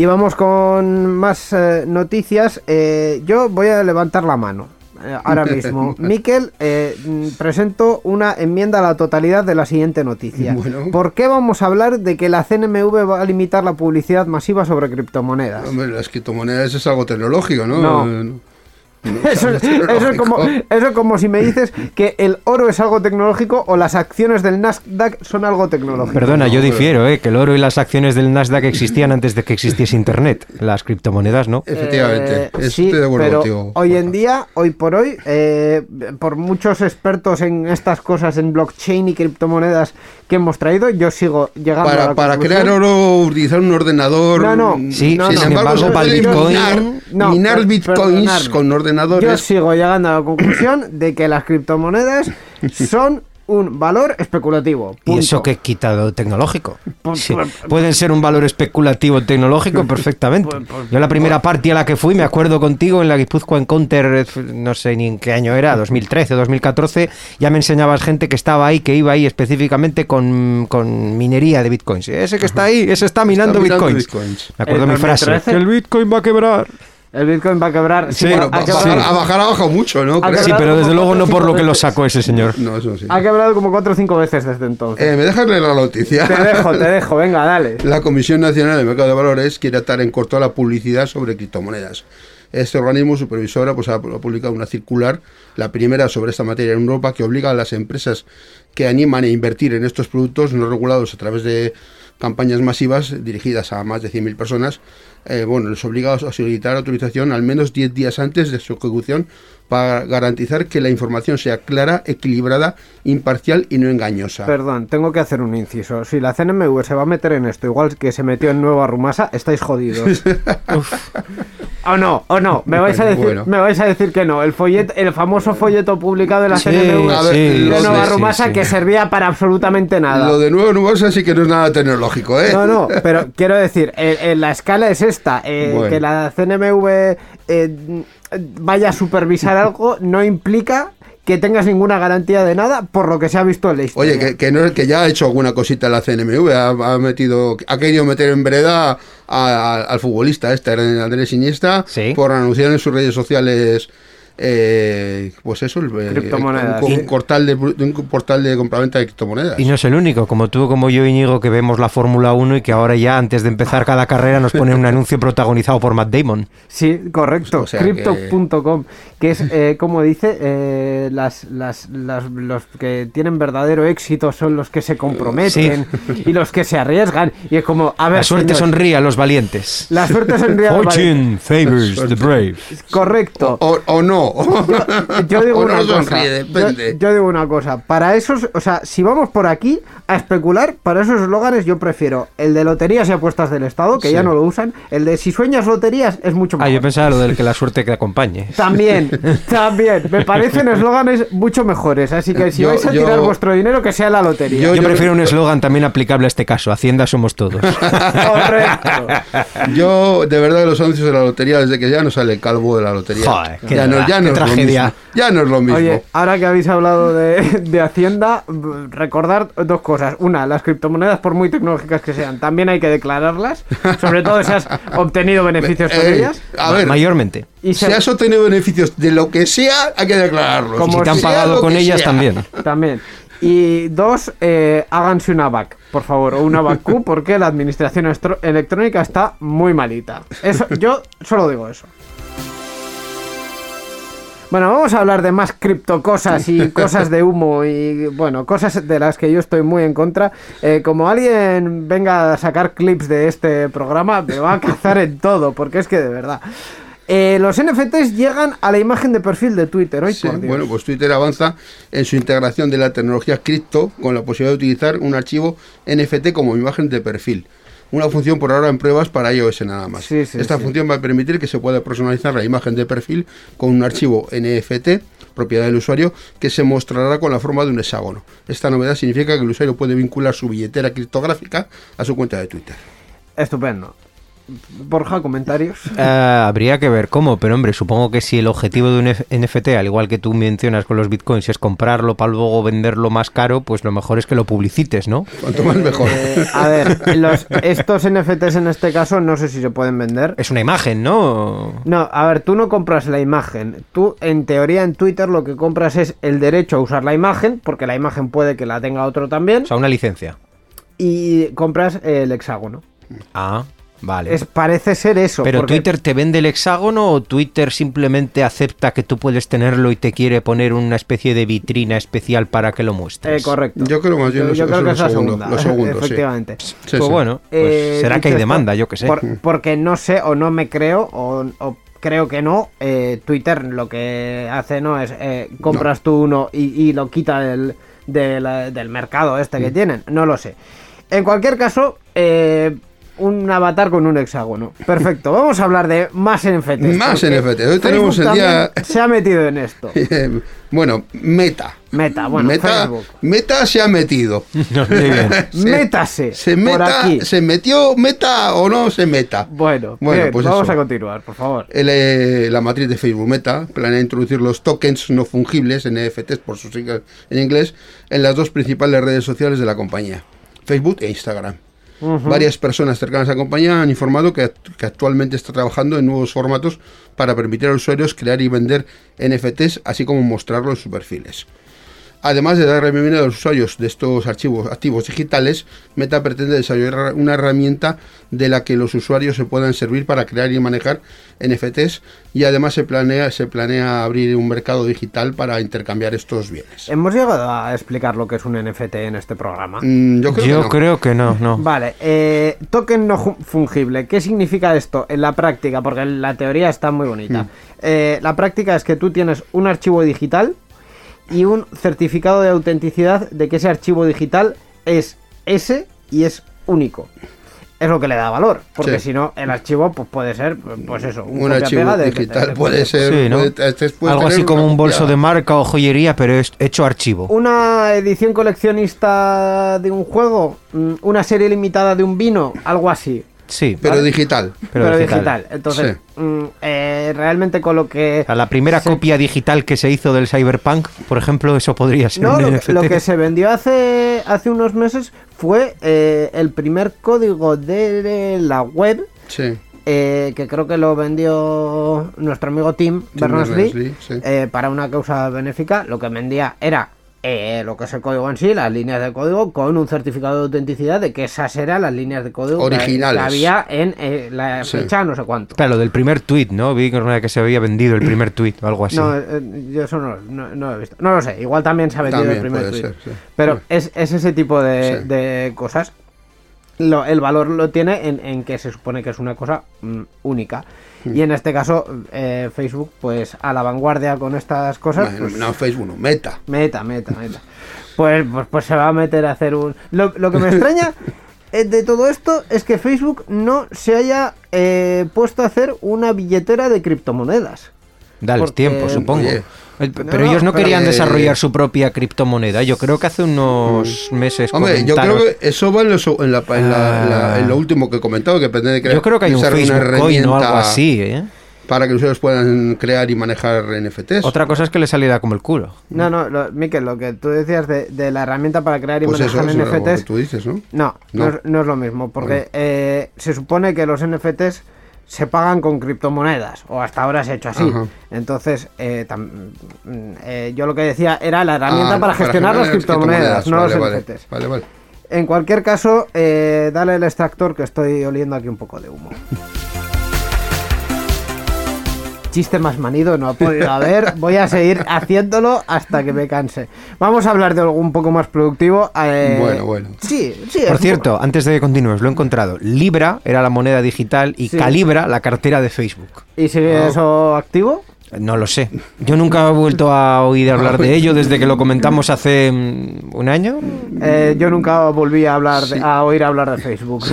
Y vamos con más eh, noticias. Eh, yo voy a levantar la mano eh, ahora mismo. Miquel, eh, mm, presento una enmienda a la totalidad de la siguiente noticia. Bueno. ¿Por qué vamos a hablar de que la CNMV va a limitar la publicidad masiva sobre criptomonedas? Hombre, las criptomonedas es algo tecnológico, ¿no? No. Eso, es- eso es tecnológico. como, eso es como si me dices que el oro es algo tecnológico o las acciones del Nasdaq son algo tecnológico. Perdona, yo difiero, ¿eh? que el oro y las acciones del Nasdaq existían antes de que existiese Internet. Las criptomonedas no. Efectivamente, Eh, sí, estoy de pero contigo. hoy en día, hoy por hoy, eh, por muchos expertos en estas cosas, en blockchain y criptomonedas que hemos traído, yo sigo llegando a Para, la para crear oro, utilizar un ordenador. No, no. mm, Sí, no, sin no. embargo, se para el Bitcoin- minar, No, minar bitcoins con ordenadores. Yo sigo llegando a la conclusión de que las criptomonedas son un valor especulativo. ¿Y eso punto. que quitado tecnológico? Sí, pu- pueden ser un valor especulativo tecnológico perfectamente. Yo la primera parte a la que fui, me acuerdo contigo en la Guipúzcoa Encounter, eh, no sé ni en qué año era, 2013 o 2014, ya me enseñabas gente que estaba ahí, que iba ahí específicamente con, con minería de bitcoins. Ese que está ahí, ese está minando, minando bitcoins. bitcoins. Me acuerdo ¿En mi frase, 2013? que el bitcoin va a quebrar. El Bitcoin va a quebrar. Sí, Bueno, ba- quebrado, bajar- a bajar ha bajado mucho, ¿no? Sí, pero desde luego no por lo que lo sacó ese señor. No, eso sí. ha quebrado como cuatro o cinco veces desde entonces. Eh, ¿Me dejas leer la noticia? Te dejo, te dejo, venga, dale. La Comisión Nacional de Mercado de Valores quiere atar en corto a la publicidad sobre criptomonedas. Este organismo supervisora pues, ha ha publicado una circular, la primera sobre esta materia en Europa, que obliga a las empresas que animan a invertir en estos productos no regulados a través de campañas masivas dirigidas a más de 100.000 personas, eh, bueno, les obliga a solicitar autorización al menos 10 días antes de su ejecución para garantizar que la información sea clara, equilibrada, imparcial y no engañosa. Perdón, tengo que hacer un inciso. Si la CNMV se va a meter en esto, igual que se metió en Nueva Rumasa, estáis jodidos. O no, o no, me vais a decir, Bueno. me vais a decir que no. El folleto, el famoso folleto publicado de la Sí, CNMV de lo Nueva de- sí, Rumasa sí. que servía para absolutamente nada. Lo de nuevo Nubosa sí que no es nada tecnológico, ¿eh? No, no, pero quiero decir, eh, eh, la escala es esta. eh, Bueno. Que la CNMV eh, vaya a supervisar algo no implica que tengas ninguna garantía de nada por lo que se ha visto en la historia. Oye, que, que, no, que ya ha hecho alguna cosita la CNMV, ha, ha metido, ha querido meter en vereda a- a- al futbolista este, Andrés Iniesta, Sí. por anunciar en sus redes sociales, eh, pues eso, el, eh, Criptomonedas. un, portal de, un portal de compraventa de criptomonedas. Y no es el único, como tú, como yo, Íñigo, que vemos la Fórmula 1 y que ahora ya antes de empezar cada carrera nos ponen un anuncio protagonizado por Matt Damon. Sí, correcto. O sea Crypto.com, que... es, eh, como dice, eh, las, las, las- los que tienen verdadero éxito son los que se comprometen y los que se arriesgan. Y es como, a ver, La suerte señor, sonríe a los valientes. La suerte sonríe a los Fortune favors the brave. Correcto. O, o no. Yo digo o una no cosa. sonríe, Yo, depende. yo digo una cosa. Para esos, o sea, si vamos por aquí a especular, para esos eslóganes yo prefiero el de loterías y apuestas del Estado, que Sí. ya no lo usan. El de si sueñas loterías es mucho Ah, mejor. yo pensaba lo del que la suerte te acompañe. También, también. Me parecen eslóganes mucho mejores. Así que si Yo- vais a yo- tirar vuestro dinero, que sea la lotería. Yo- Yo prefiero un eslogan también aplicable a este caso. Hacienda somos todos. Correcto. Yo, de verdad, los anuncios de la lotería, desde que ya no sale el calvo de la lotería. Joder, ya no, ya no qué es lo tragedia. mismo. Ya no es lo mismo. Oye, ahora que habéis hablado de, de Hacienda, recordar dos cosas. Una, las criptomonedas, por muy tecnológicas que sean, también hay que declararlas. Sobre todo si has obtenido beneficios con Eh, ellas. a ver, Mayormente. Y si se- has obtenido beneficios de lo que sea, hay que declararlos. Como Y si te han pagado lo con ellas sea. también. También. Y dos, eh, háganse una VAC, por favor, o una VACU, porque la administración electrónica está muy malita. Eso, yo solo digo eso. Bueno, vamos a hablar de más criptocosas y cosas de humo y, bueno, cosas de las que yo estoy muy en contra. Eh, como alguien venga a sacar clips de este programa, me va a cazar en todo, porque es que de verdad. Eh, los NFTs llegan a la imagen de perfil de Twitter hoy, Sí, por Dios. bueno, pues Twitter avanza en su integración de la tecnología cripto con la posibilidad de utilizar un archivo NFT como imagen de perfil. Una función por ahora en pruebas para iOS nada más. Sí, sí, Esta sí. función va a permitir que se pueda personalizar la imagen de perfil con un archivo NFT, propiedad del usuario, que se mostrará con la forma de un hexágono. Esta novedad significa que el usuario puede vincular su billetera criptográfica a su cuenta de Twitter. Estupendo. Borja, comentarios. Eh, habría que ver cómo, pero hombre, supongo que si el objetivo de un F- NFT, al igual que tú mencionas con los bitcoins, es comprarlo para luego venderlo más caro, pues lo mejor es que lo publicites, ¿no? Cuanto más mejor. Eh, a ver, los, estos NFTs en este caso no sé si se pueden vender. Es una imagen, ¿no? No, a ver, tú no compras la imagen. Tú, en teoría, en Twitter lo que compras es el derecho a usar la imagen, porque la imagen puede que la tenga otro también, O sea, una licencia. y compras el hexágono. Ah, vale. Es, parece ser eso. Pero porque- Twitter te vende el hexágono o Twitter simplemente acepta que tú puedes tenerlo y te quiere poner una especie de vitrina especial para que lo muestres. Eh, correcto. Yo creo más Yo, yo eso creo que es la segundo, segunda. lo segundo, efectivamente. Sí, Pues sí. bueno, pues Eh, será que hay demanda, yo que sé. por- porque no sé o no me creo o, o creo que no. eh, Twitter lo que hace no es eh, compras tú uno y, y lo quita del, del, del mercado este Mm. que tienen. No lo sé. En cualquier caso, eh, un avatar con un hexágono. Perfecto, vamos a hablar de más NFTs. Más porque NFT. Hoy tenemos el día- Se ha metido en esto. bueno, Meta. Meta, bueno, Meta, Facebook. Meta se ha metido. Métase. Se por meta, aquí. se metió Meta o no se meta. Bueno, Bueno, bien, pues vamos eso. a continuar, por favor. El, eh, la matriz de Facebook Meta planea introducir los tokens no fungibles, NFTs por sus siglas en inglés, en las dos principales redes sociales de la compañía, Facebook e Instagram. Varias personas cercanas a la compañía han informado que, que actualmente está trabajando en nuevos formatos para permitir a los usuarios crear y vender NFTs, así como mostrarlos en sus perfiles. Además de dar bienvenida a los usuarios de estos archivos activos digitales, Meta pretende desarrollar una herramienta de la que los usuarios se puedan servir para crear y manejar NFTs y además se planea, se planea abrir un mercado digital para intercambiar estos bienes. Hemos llegado a explicar lo que es un NFT en este programa. Mm, yo creo Yo que no. creo que no, no. Vale, eh, token no fungible. ¿Qué significa esto en la práctica? Porque la teoría está muy bonita. Eh, la práctica es que tú tienes un archivo digital y un certificado de autenticidad de que ese archivo digital es ese y es único. Es lo que le da valor, porque Sí. si no, el archivo pues puede ser, pues eso, un, un archivo de- digital de- puede ser Sí, ¿no? puede- este puede Algo así como un bolso de marca o joyería, pero es hecho archivo. Una edición coleccionista de un juego, mm, una serie limitada de un vino, algo así. Sí, pero ¿vale? digital pero pero, digital. digital. Entonces, mm, eh, realmente con lo que... O sea, la primera se- copia digital que se hizo del Cyberpunk, por ejemplo, eso podría ser No, un lo, que- NFT. lo que se vendió hace, hace unos meses fue eh, el primer código de la web, sí eh, que creo que lo vendió nuestro amigo Tim, Berners-Lee, Berners-Lee, sí. eh, para una causa benéfica. Lo que vendía era eh, lo que es el código en sí, las líneas de código, con un certificado de autenticidad de que esas eran las líneas de código que- Originales. que había en eh, la Sí. fecha no sé cuánto. Claro, del primer tweet, ¿no? Vi que se había vendido el primer tweet o algo así. No, eh, yo eso no, no- no lo he visto. No lo sé, igual también se ha vendido el primer puede tweet. ser, sí. Pero Sí. es, es ese tipo de, Sí. de cosas. Lo- el valor lo tiene en, en que se supone que es una cosa mm, única. Hmm. Y en este caso, eh, Facebook, pues a la vanguardia con estas cosas. Bueno, pues, no Facebook no Meta Meta, meta, meta. Pues, pues, pues se va a meter a hacer un. Lo, lo que me extraña eh, de todo esto es que Facebook no se haya eh, puesto a hacer una billetera de criptomonedas. Dales porque- tiempo, supongo. Oye. Pero No, ellos no pero- querían Eh, desarrollar su propia criptomoneda. Yo creo que hace unos meses. Hombre, yo creo que eso va en, lo, en, la- en la- en la- en lo último que he comentado, que pretende crear Yo creo que hay un Facebook Coin o algo herramienta así, ¿eh? Para que los usuarios puedan crear y manejar NFTs. Otra cosa es que le saliera como el culo. No, no, lo, Miquel, lo que tú decías de, de la herramienta para crear y pues eso manejar es lo que NFTs. tú dices, ¿no? No, no, No. es, no es lo mismo, porque Bueno. eh, se supone que los NFTs se pagan con criptomonedas, o hasta ahora se ha hecho así. Ajá. Entonces, eh, tam- mm, eh, yo lo que decía era la herramienta Ah, para gestionar las criptomonedas, no vale, los NFTs. Vale, vale. En cualquier caso, eh, dale el extractor que estoy oliendo aquí un poco de humo. Chiste más manido no ha podido haber. Voy a seguir haciéndolo hasta que me canse. Vamos a hablar de algo un poco más productivo. eh, Bueno, bueno. Sí, sí. Por cierto, antes de que continúes, lo he encontrado. Libra era la moneda digital y Sí. Calibra la cartera de Facebook. ¿Y sigue Ah. eso activo? No lo sé. Yo nunca he vuelto a oír hablar de ello desde que lo comentamos hace mm, un año. Eh, yo nunca volví a hablar de- Sí. a oír hablar de Facebook.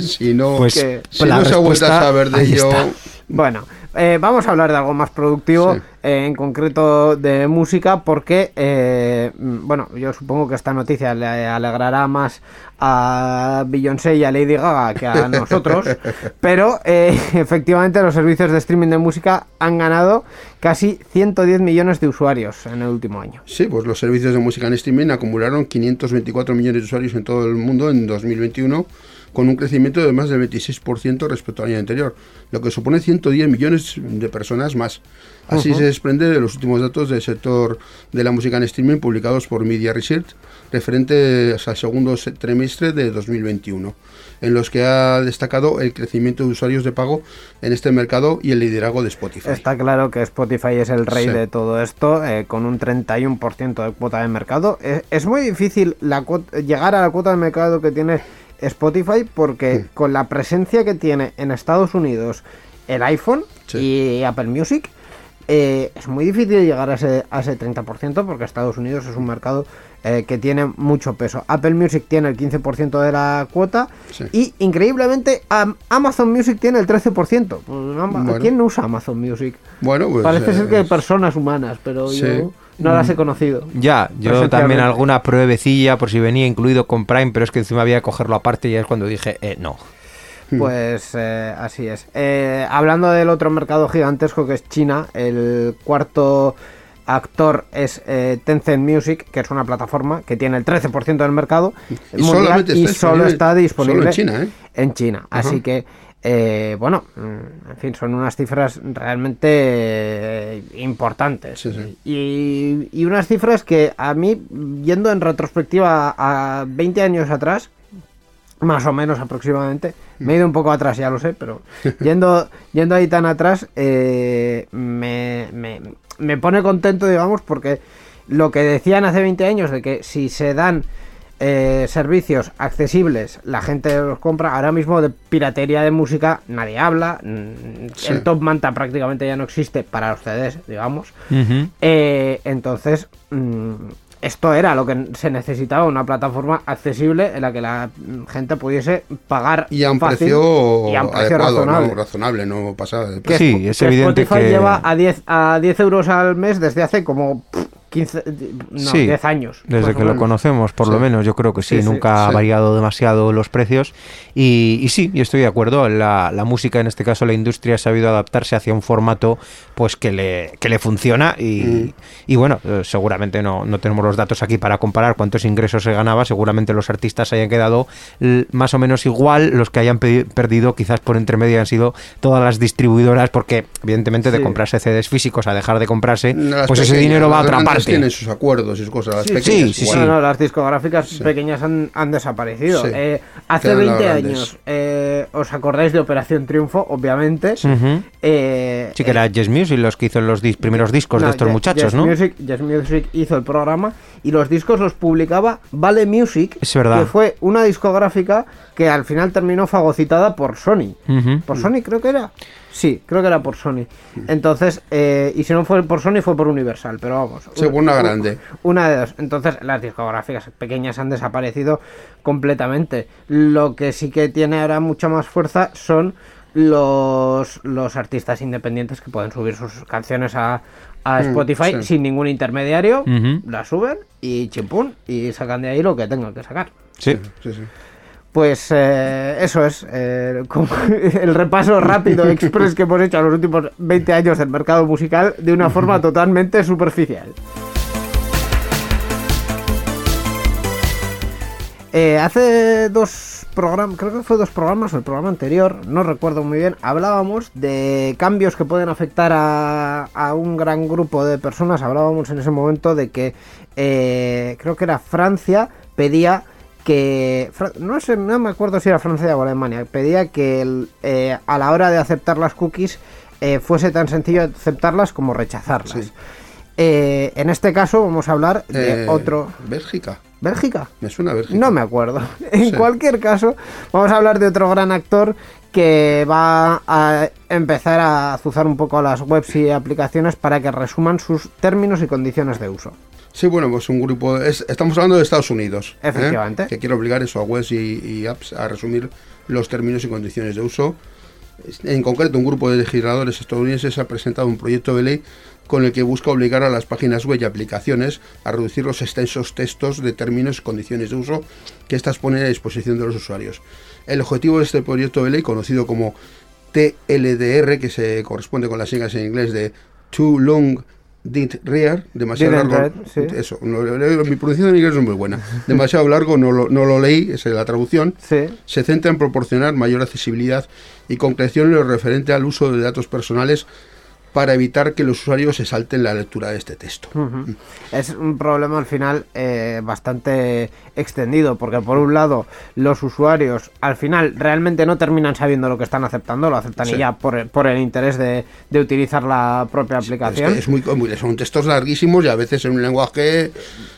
si no, Pues, que- si la no se ha vuelto a saber de ello, está. Bueno, eh, vamos a hablar de algo más productivo, Sí. eh, en concreto de música, porque, eh, mm, bueno, yo supongo que esta noticia le alegrará más a Beyoncé y a Lady Gaga que a nosotros, pero eh, efectivamente los servicios de streaming de música han ganado casi 110 millones de usuarios en el último año. Sí, pues los servicios de música en streaming acumularon 524 millones de usuarios en todo el mundo en 2021, con un crecimiento de más del 26% respecto al año anterior, lo que supone 110 millones de personas más. Así se desprende de los últimos datos del sector de la música en streaming publicados por Media Research, referentes al segundo se- trimestre de 2021, en los que ha destacado el crecimiento de usuarios de pago en este mercado y el liderazgo de Spotify. Está claro que Spotify es el rey Sí. de todo esto, eh, con un 31% de cuota de mercado. Es, es muy difícil la llegar a la cuota de mercado que tiene Spotify porque con la presencia que tiene en Estados Unidos el iPhone Sí. y Apple Music, eh, es muy difícil llegar a ese, a ese 30% porque Estados Unidos es un mercado eh, que tiene mucho peso. Apple Music tiene el 15% de la cuota Sí. y increíblemente Am- Amazon Music tiene el 13%. Pues, Bueno. ¿Quién no usa Amazon Music? Bueno, pues. Parece eh, ser que personas humanas, pero Sí. yo no las he conocido. Ya, yo también alguna pruebecilla por si venía incluido con Prime, pero es que encima había que cogerlo aparte y es cuando dije, eh, no. Pues eh, así es. Eh, hablando del otro mercado gigantesco que es China, el cuarto actor es eh, Tencent Music, que es una plataforma que tiene el 13% del mercado Y mundial solamente y está solo está disponible solo en China, ¿eh? en China. Así que, eh, bueno, mm, en fin, son unas cifras realmente importantes. Sí, sí. Y, y unas cifras que a mí, yendo en retrospectiva a 20 años atrás, más o menos aproximadamente. Me he ido un poco atrás, ya lo sé, pero yendo, yendo ahí tan atrás, eh, me, me- me pone contento, digamos, porque lo que decían hace 20 años de que si se dan eh, servicios accesibles, la gente los compra. Ahora mismo de piratería de música nadie habla. mm, Sí. El top manta prácticamente ya no existe para los CDs, digamos. Eh, entonces, mm, esto era lo que se necesitaba, una plataforma accesible en la que la gente pudiese pagar Y a un fácil precio, y a un precio adecuado, razonable. ¿no? razonable, no pasada de Que precio. Sí, es que evidente Spotify que- lleva a 10, a 10 euros al mes desde hace como pff, 15, no, Sí, 10 años. Desde que lo conocemos, por lo Sí. menos, yo creo que sí, Sí, nunca ha variado demasiado los precios. Y, y sí, yo estoy de acuerdo, la, la música, en este caso la industria, ha sabido adaptarse hacia un formato pues que le, que le funciona y, y bueno, eh, seguramente no, no tenemos los datos aquí para comparar cuántos ingresos se ganaba, seguramente los artistas hayan quedado más o menos igual, los que hayan pe- perdido quizás por entre medio han sido todas las distribuidoras porque evidentemente de comprarse CDs físicos a dejar de comprarse, pues ese pequeñas, dinero va a las parte. Tienen sus acuerdos y sus cosas. Las Sí, pequeñas, sí, sí. Bueno, no, las discográficas pequeñas han, han desaparecido. Sí. Eh, hace Quedan las 20 grandes. años, eh, ¿os acordáis de Operación Triunfo? Obviamente. Ujú. Eh, Sí, que era Jess Music los que hizo los dis- primeros discos No, de estos muchachos, Yes ¿no? Music, Yes Music hizo el programa y los discos los publicaba Vale Music, Es verdad. que fue una discográfica que al final terminó fagocitada por Sony. ¿Por Sony creo que era? Sí, creo que era por Sony. Entonces, eh, y si no fue por Sony fue por Universal, pero vamos. Sí, una grande. Una de dos. Entonces, las discográficas pequeñas han desaparecido completamente. Lo que sí que tiene ahora mucha más fuerza son los, los artistas independientes que pueden subir sus canciones a, a Mm, Spotify sí. sin ningún intermediario, Ujú. las suben y chimpún y sacan de ahí lo que tengan que sacar. Sí. Sí, sí. Pues eh, eso es eh, el repaso rápido, express que hemos hecho a los últimos 20 años del mercado musical de una forma totalmente superficial. Eh, hace dos programas, creo que fue dos programas, el programa anterior, no recuerdo muy bien, hablábamos de cambios que pueden afectar a, a un gran grupo de personas. Hablábamos en ese momento de que eh, creo que era Francia pedía que no sé, no me acuerdo si era Francia o Alemania, pedía que el, eh, a la hora de aceptar las cookies eh, fuese tan sencillo aceptarlas como rechazarlas. Sí. Eh, en este caso vamos a hablar de otro. Bélgica. ¿Bélgica? Me suena Bélgica. No me acuerdo. En Sí. cualquier caso, vamos a hablar de otro gran actor que va a empezar a azuzar un poco a las webs y aplicaciones para que resuman sus términos y condiciones de uso. Sí, bueno, pues un grupo. es- estamos hablando de Estados Unidos. ¿eh? Efectivamente. Que quiere obligar eso a webs y, y apps a resumir los términos y condiciones de uso. En concreto, un grupo de legisladores estadounidenses ha presentado un proyecto de ley con el que busca obligar a las páginas web y aplicaciones a reducir los extensos textos de términos y condiciones de uso que éstas ponen a disposición de los usuarios. El objetivo de este proyecto de ley, conocido como TLDR, que se corresponde con las siglas en inglés de Too Long Didn't Read, demasiado Didn't largo. read, sí. Eso, no, mi pronunciación en inglés no es muy buena. Demasiado largo, no lo, no lo leí, esa es la traducción. Sí. Se centra en proporcionar mayor accesibilidad y concreción en lo referente al uso de datos personales para evitar que los usuarios se salten la lectura de este texto. Es un problema al final eh, bastante extendido, porque por un lado los usuarios al final realmente no terminan sabiendo lo que están aceptando, lo aceptan y ya por, por el interés de, de utilizar la propia Es, aplicación. que es muy, muy- son textos larguísimos y a veces en un lenguaje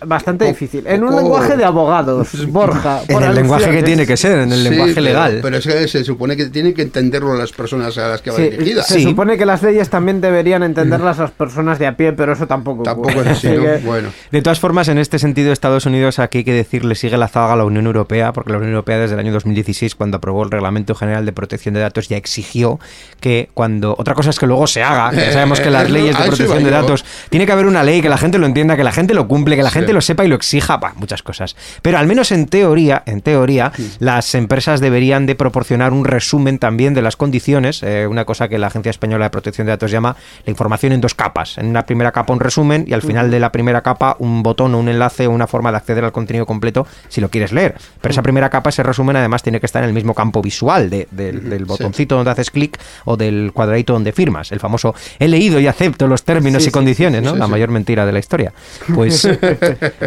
Bastante difícil. En un poco- lenguaje de abogados, Borja. En por el lenguaje que tiene que ser, en el Sí, lenguaje pero- legal. Pero es que se supone que tienen que entenderlo las personas a las que va Sí, dirigida. se Sí. supone que las leyes también deberían entenderlas las personas de a pie, pero eso tampoco es así, Así ¿no? que- Bueno. De todas formas, en este sentido, Estados Unidos, aquí hay que decirle, sigue la zaga a la Unión Europea, porque la Unión Europea desde el año 2016, cuando aprobó el Reglamento General de Protección de Datos, ya exigió que cuando... Otra cosa es que luego se haga, que ya sabemos que las leyes de protección de datos, tiene que haber una ley, que la gente lo entienda, que la gente lo cumple, que la Sí. gente lo sepa y lo exija, bah, muchas cosas. Pero al menos en teoría, en teoría, las empresas deberían de proporcionar un resumen también de las condiciones, eh, una cosa que la Agencia Española de Protección de Datos llama la información en dos capas. En una primera capa un resumen y al final de la primera capa un botón o un enlace o una forma de acceder al contenido completo si lo quieres leer. Pero esa primera capa, ese resumen, además tiene que estar en el mismo campo visual de- del- del botoncito donde haces clic o del cuadradito donde firmas. El famoso he leído y acepto los términos Sí, y sí, condiciones, ¿no? la mayor mentira de la historia. Pues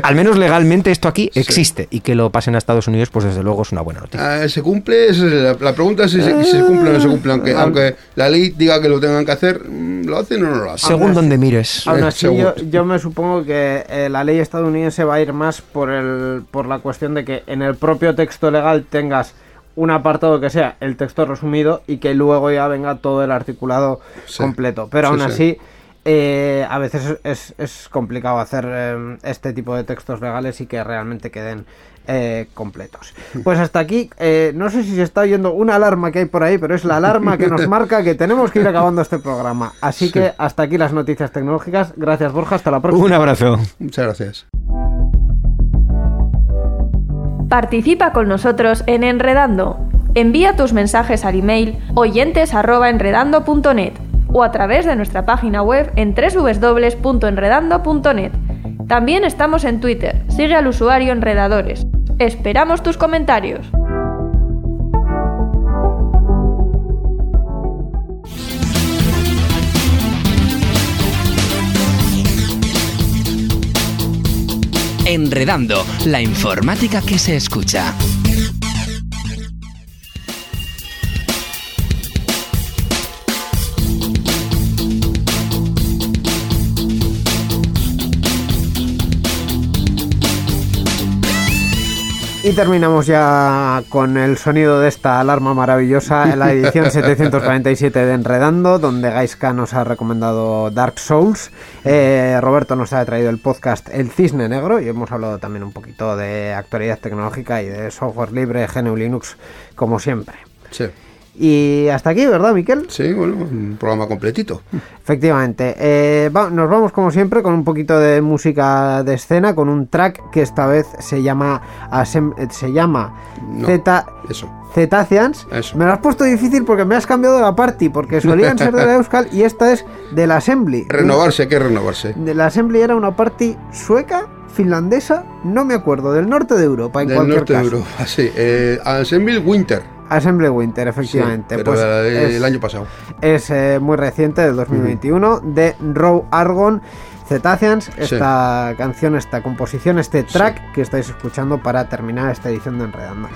al menos legalmente esto aquí existe y que lo pasen a Estados Unidos, pues desde luego es una buena noticia. Ah, ¿Se cumple? La, la pregunta es si se, si se cumple o no se cumple. Aunque, aunque la ley diga que lo tengan que hacer, ¿lo hacen o no lo hacen? Según donde mires. Aún Eh, así, yo, me supongo que eh, la ley estadounidense va a ir más por, el, por la cuestión de que en el propio texto legal tengas un apartado que sea el texto resumido y que luego ya venga todo el articulado Sí. completo. Pero aún sí. así, eh, a veces es, es complicado hacer eh, este tipo de textos legales y que realmente queden eh, completos. Pues hasta aquí, eh, no sé si se está oyendo una alarma que hay por ahí, pero es la alarma que nos marca que tenemos que ir acabando este programa. Así que hasta aquí las noticias tecnológicas. Gracias Borja, hasta la próxima. Un abrazo. Muchas gracias. Participa con nosotros en Enredando. Envía tus mensajes al email oyentes@enredando.net o a través de nuestra página web en www.enredando.net. También estamos en Twitter. Sigue al usuario Enredadores. Esperamos tus comentarios. Enredando, la informática que se escucha. Y terminamos ya con el sonido de esta alarma maravillosa en la edición 747 de Enredando, donde Gaiska nos ha recomendado Dark Souls. Eh, Roberto nos ha traído el podcast El Cisne Negro y hemos hablado también un poquito de actualidad tecnológica y de software libre, GNU Linux, como siempre. Sí. Y hasta aquí, ¿verdad, Miquel? Sí, bueno, un programa completito. Efectivamente. Eh, va- nos vamos como siempre con un poquito de música de escena, con un track que esta vez se llama Asem- eh, se llama No, Zeta Eso. Cetaceans. Eso. Me lo has puesto difícil porque me has cambiado la party, porque solían ser de la Euskal y esta es de la Assembly. Renovarse, hay que renovarse. De la Assembly era una party sueca, finlandesa, no me acuerdo, del norte de Europa en Del cualquier norte de. Europa. Sí, eh, Ensemble Winter. Assembly Winter, Sí, efectivamente. pero pues es- el año pasado. es eh, muy reciente, del 2021, de Row Argon Cetaceans. Esta canción, esta composición, este track que estáis escuchando para terminar esta edición de Enredando.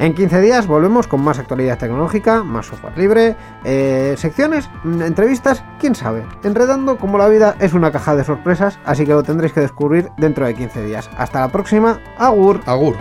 En 15 días volvemos con más actualidad tecnológica, más software libre, eh, secciones, mm, entrevistas, quién sabe. Enredando, como la vida, es una caja de sorpresas, así que lo tendréis que descubrir dentro de 15 días. Hasta la próxima, Agur. Agur.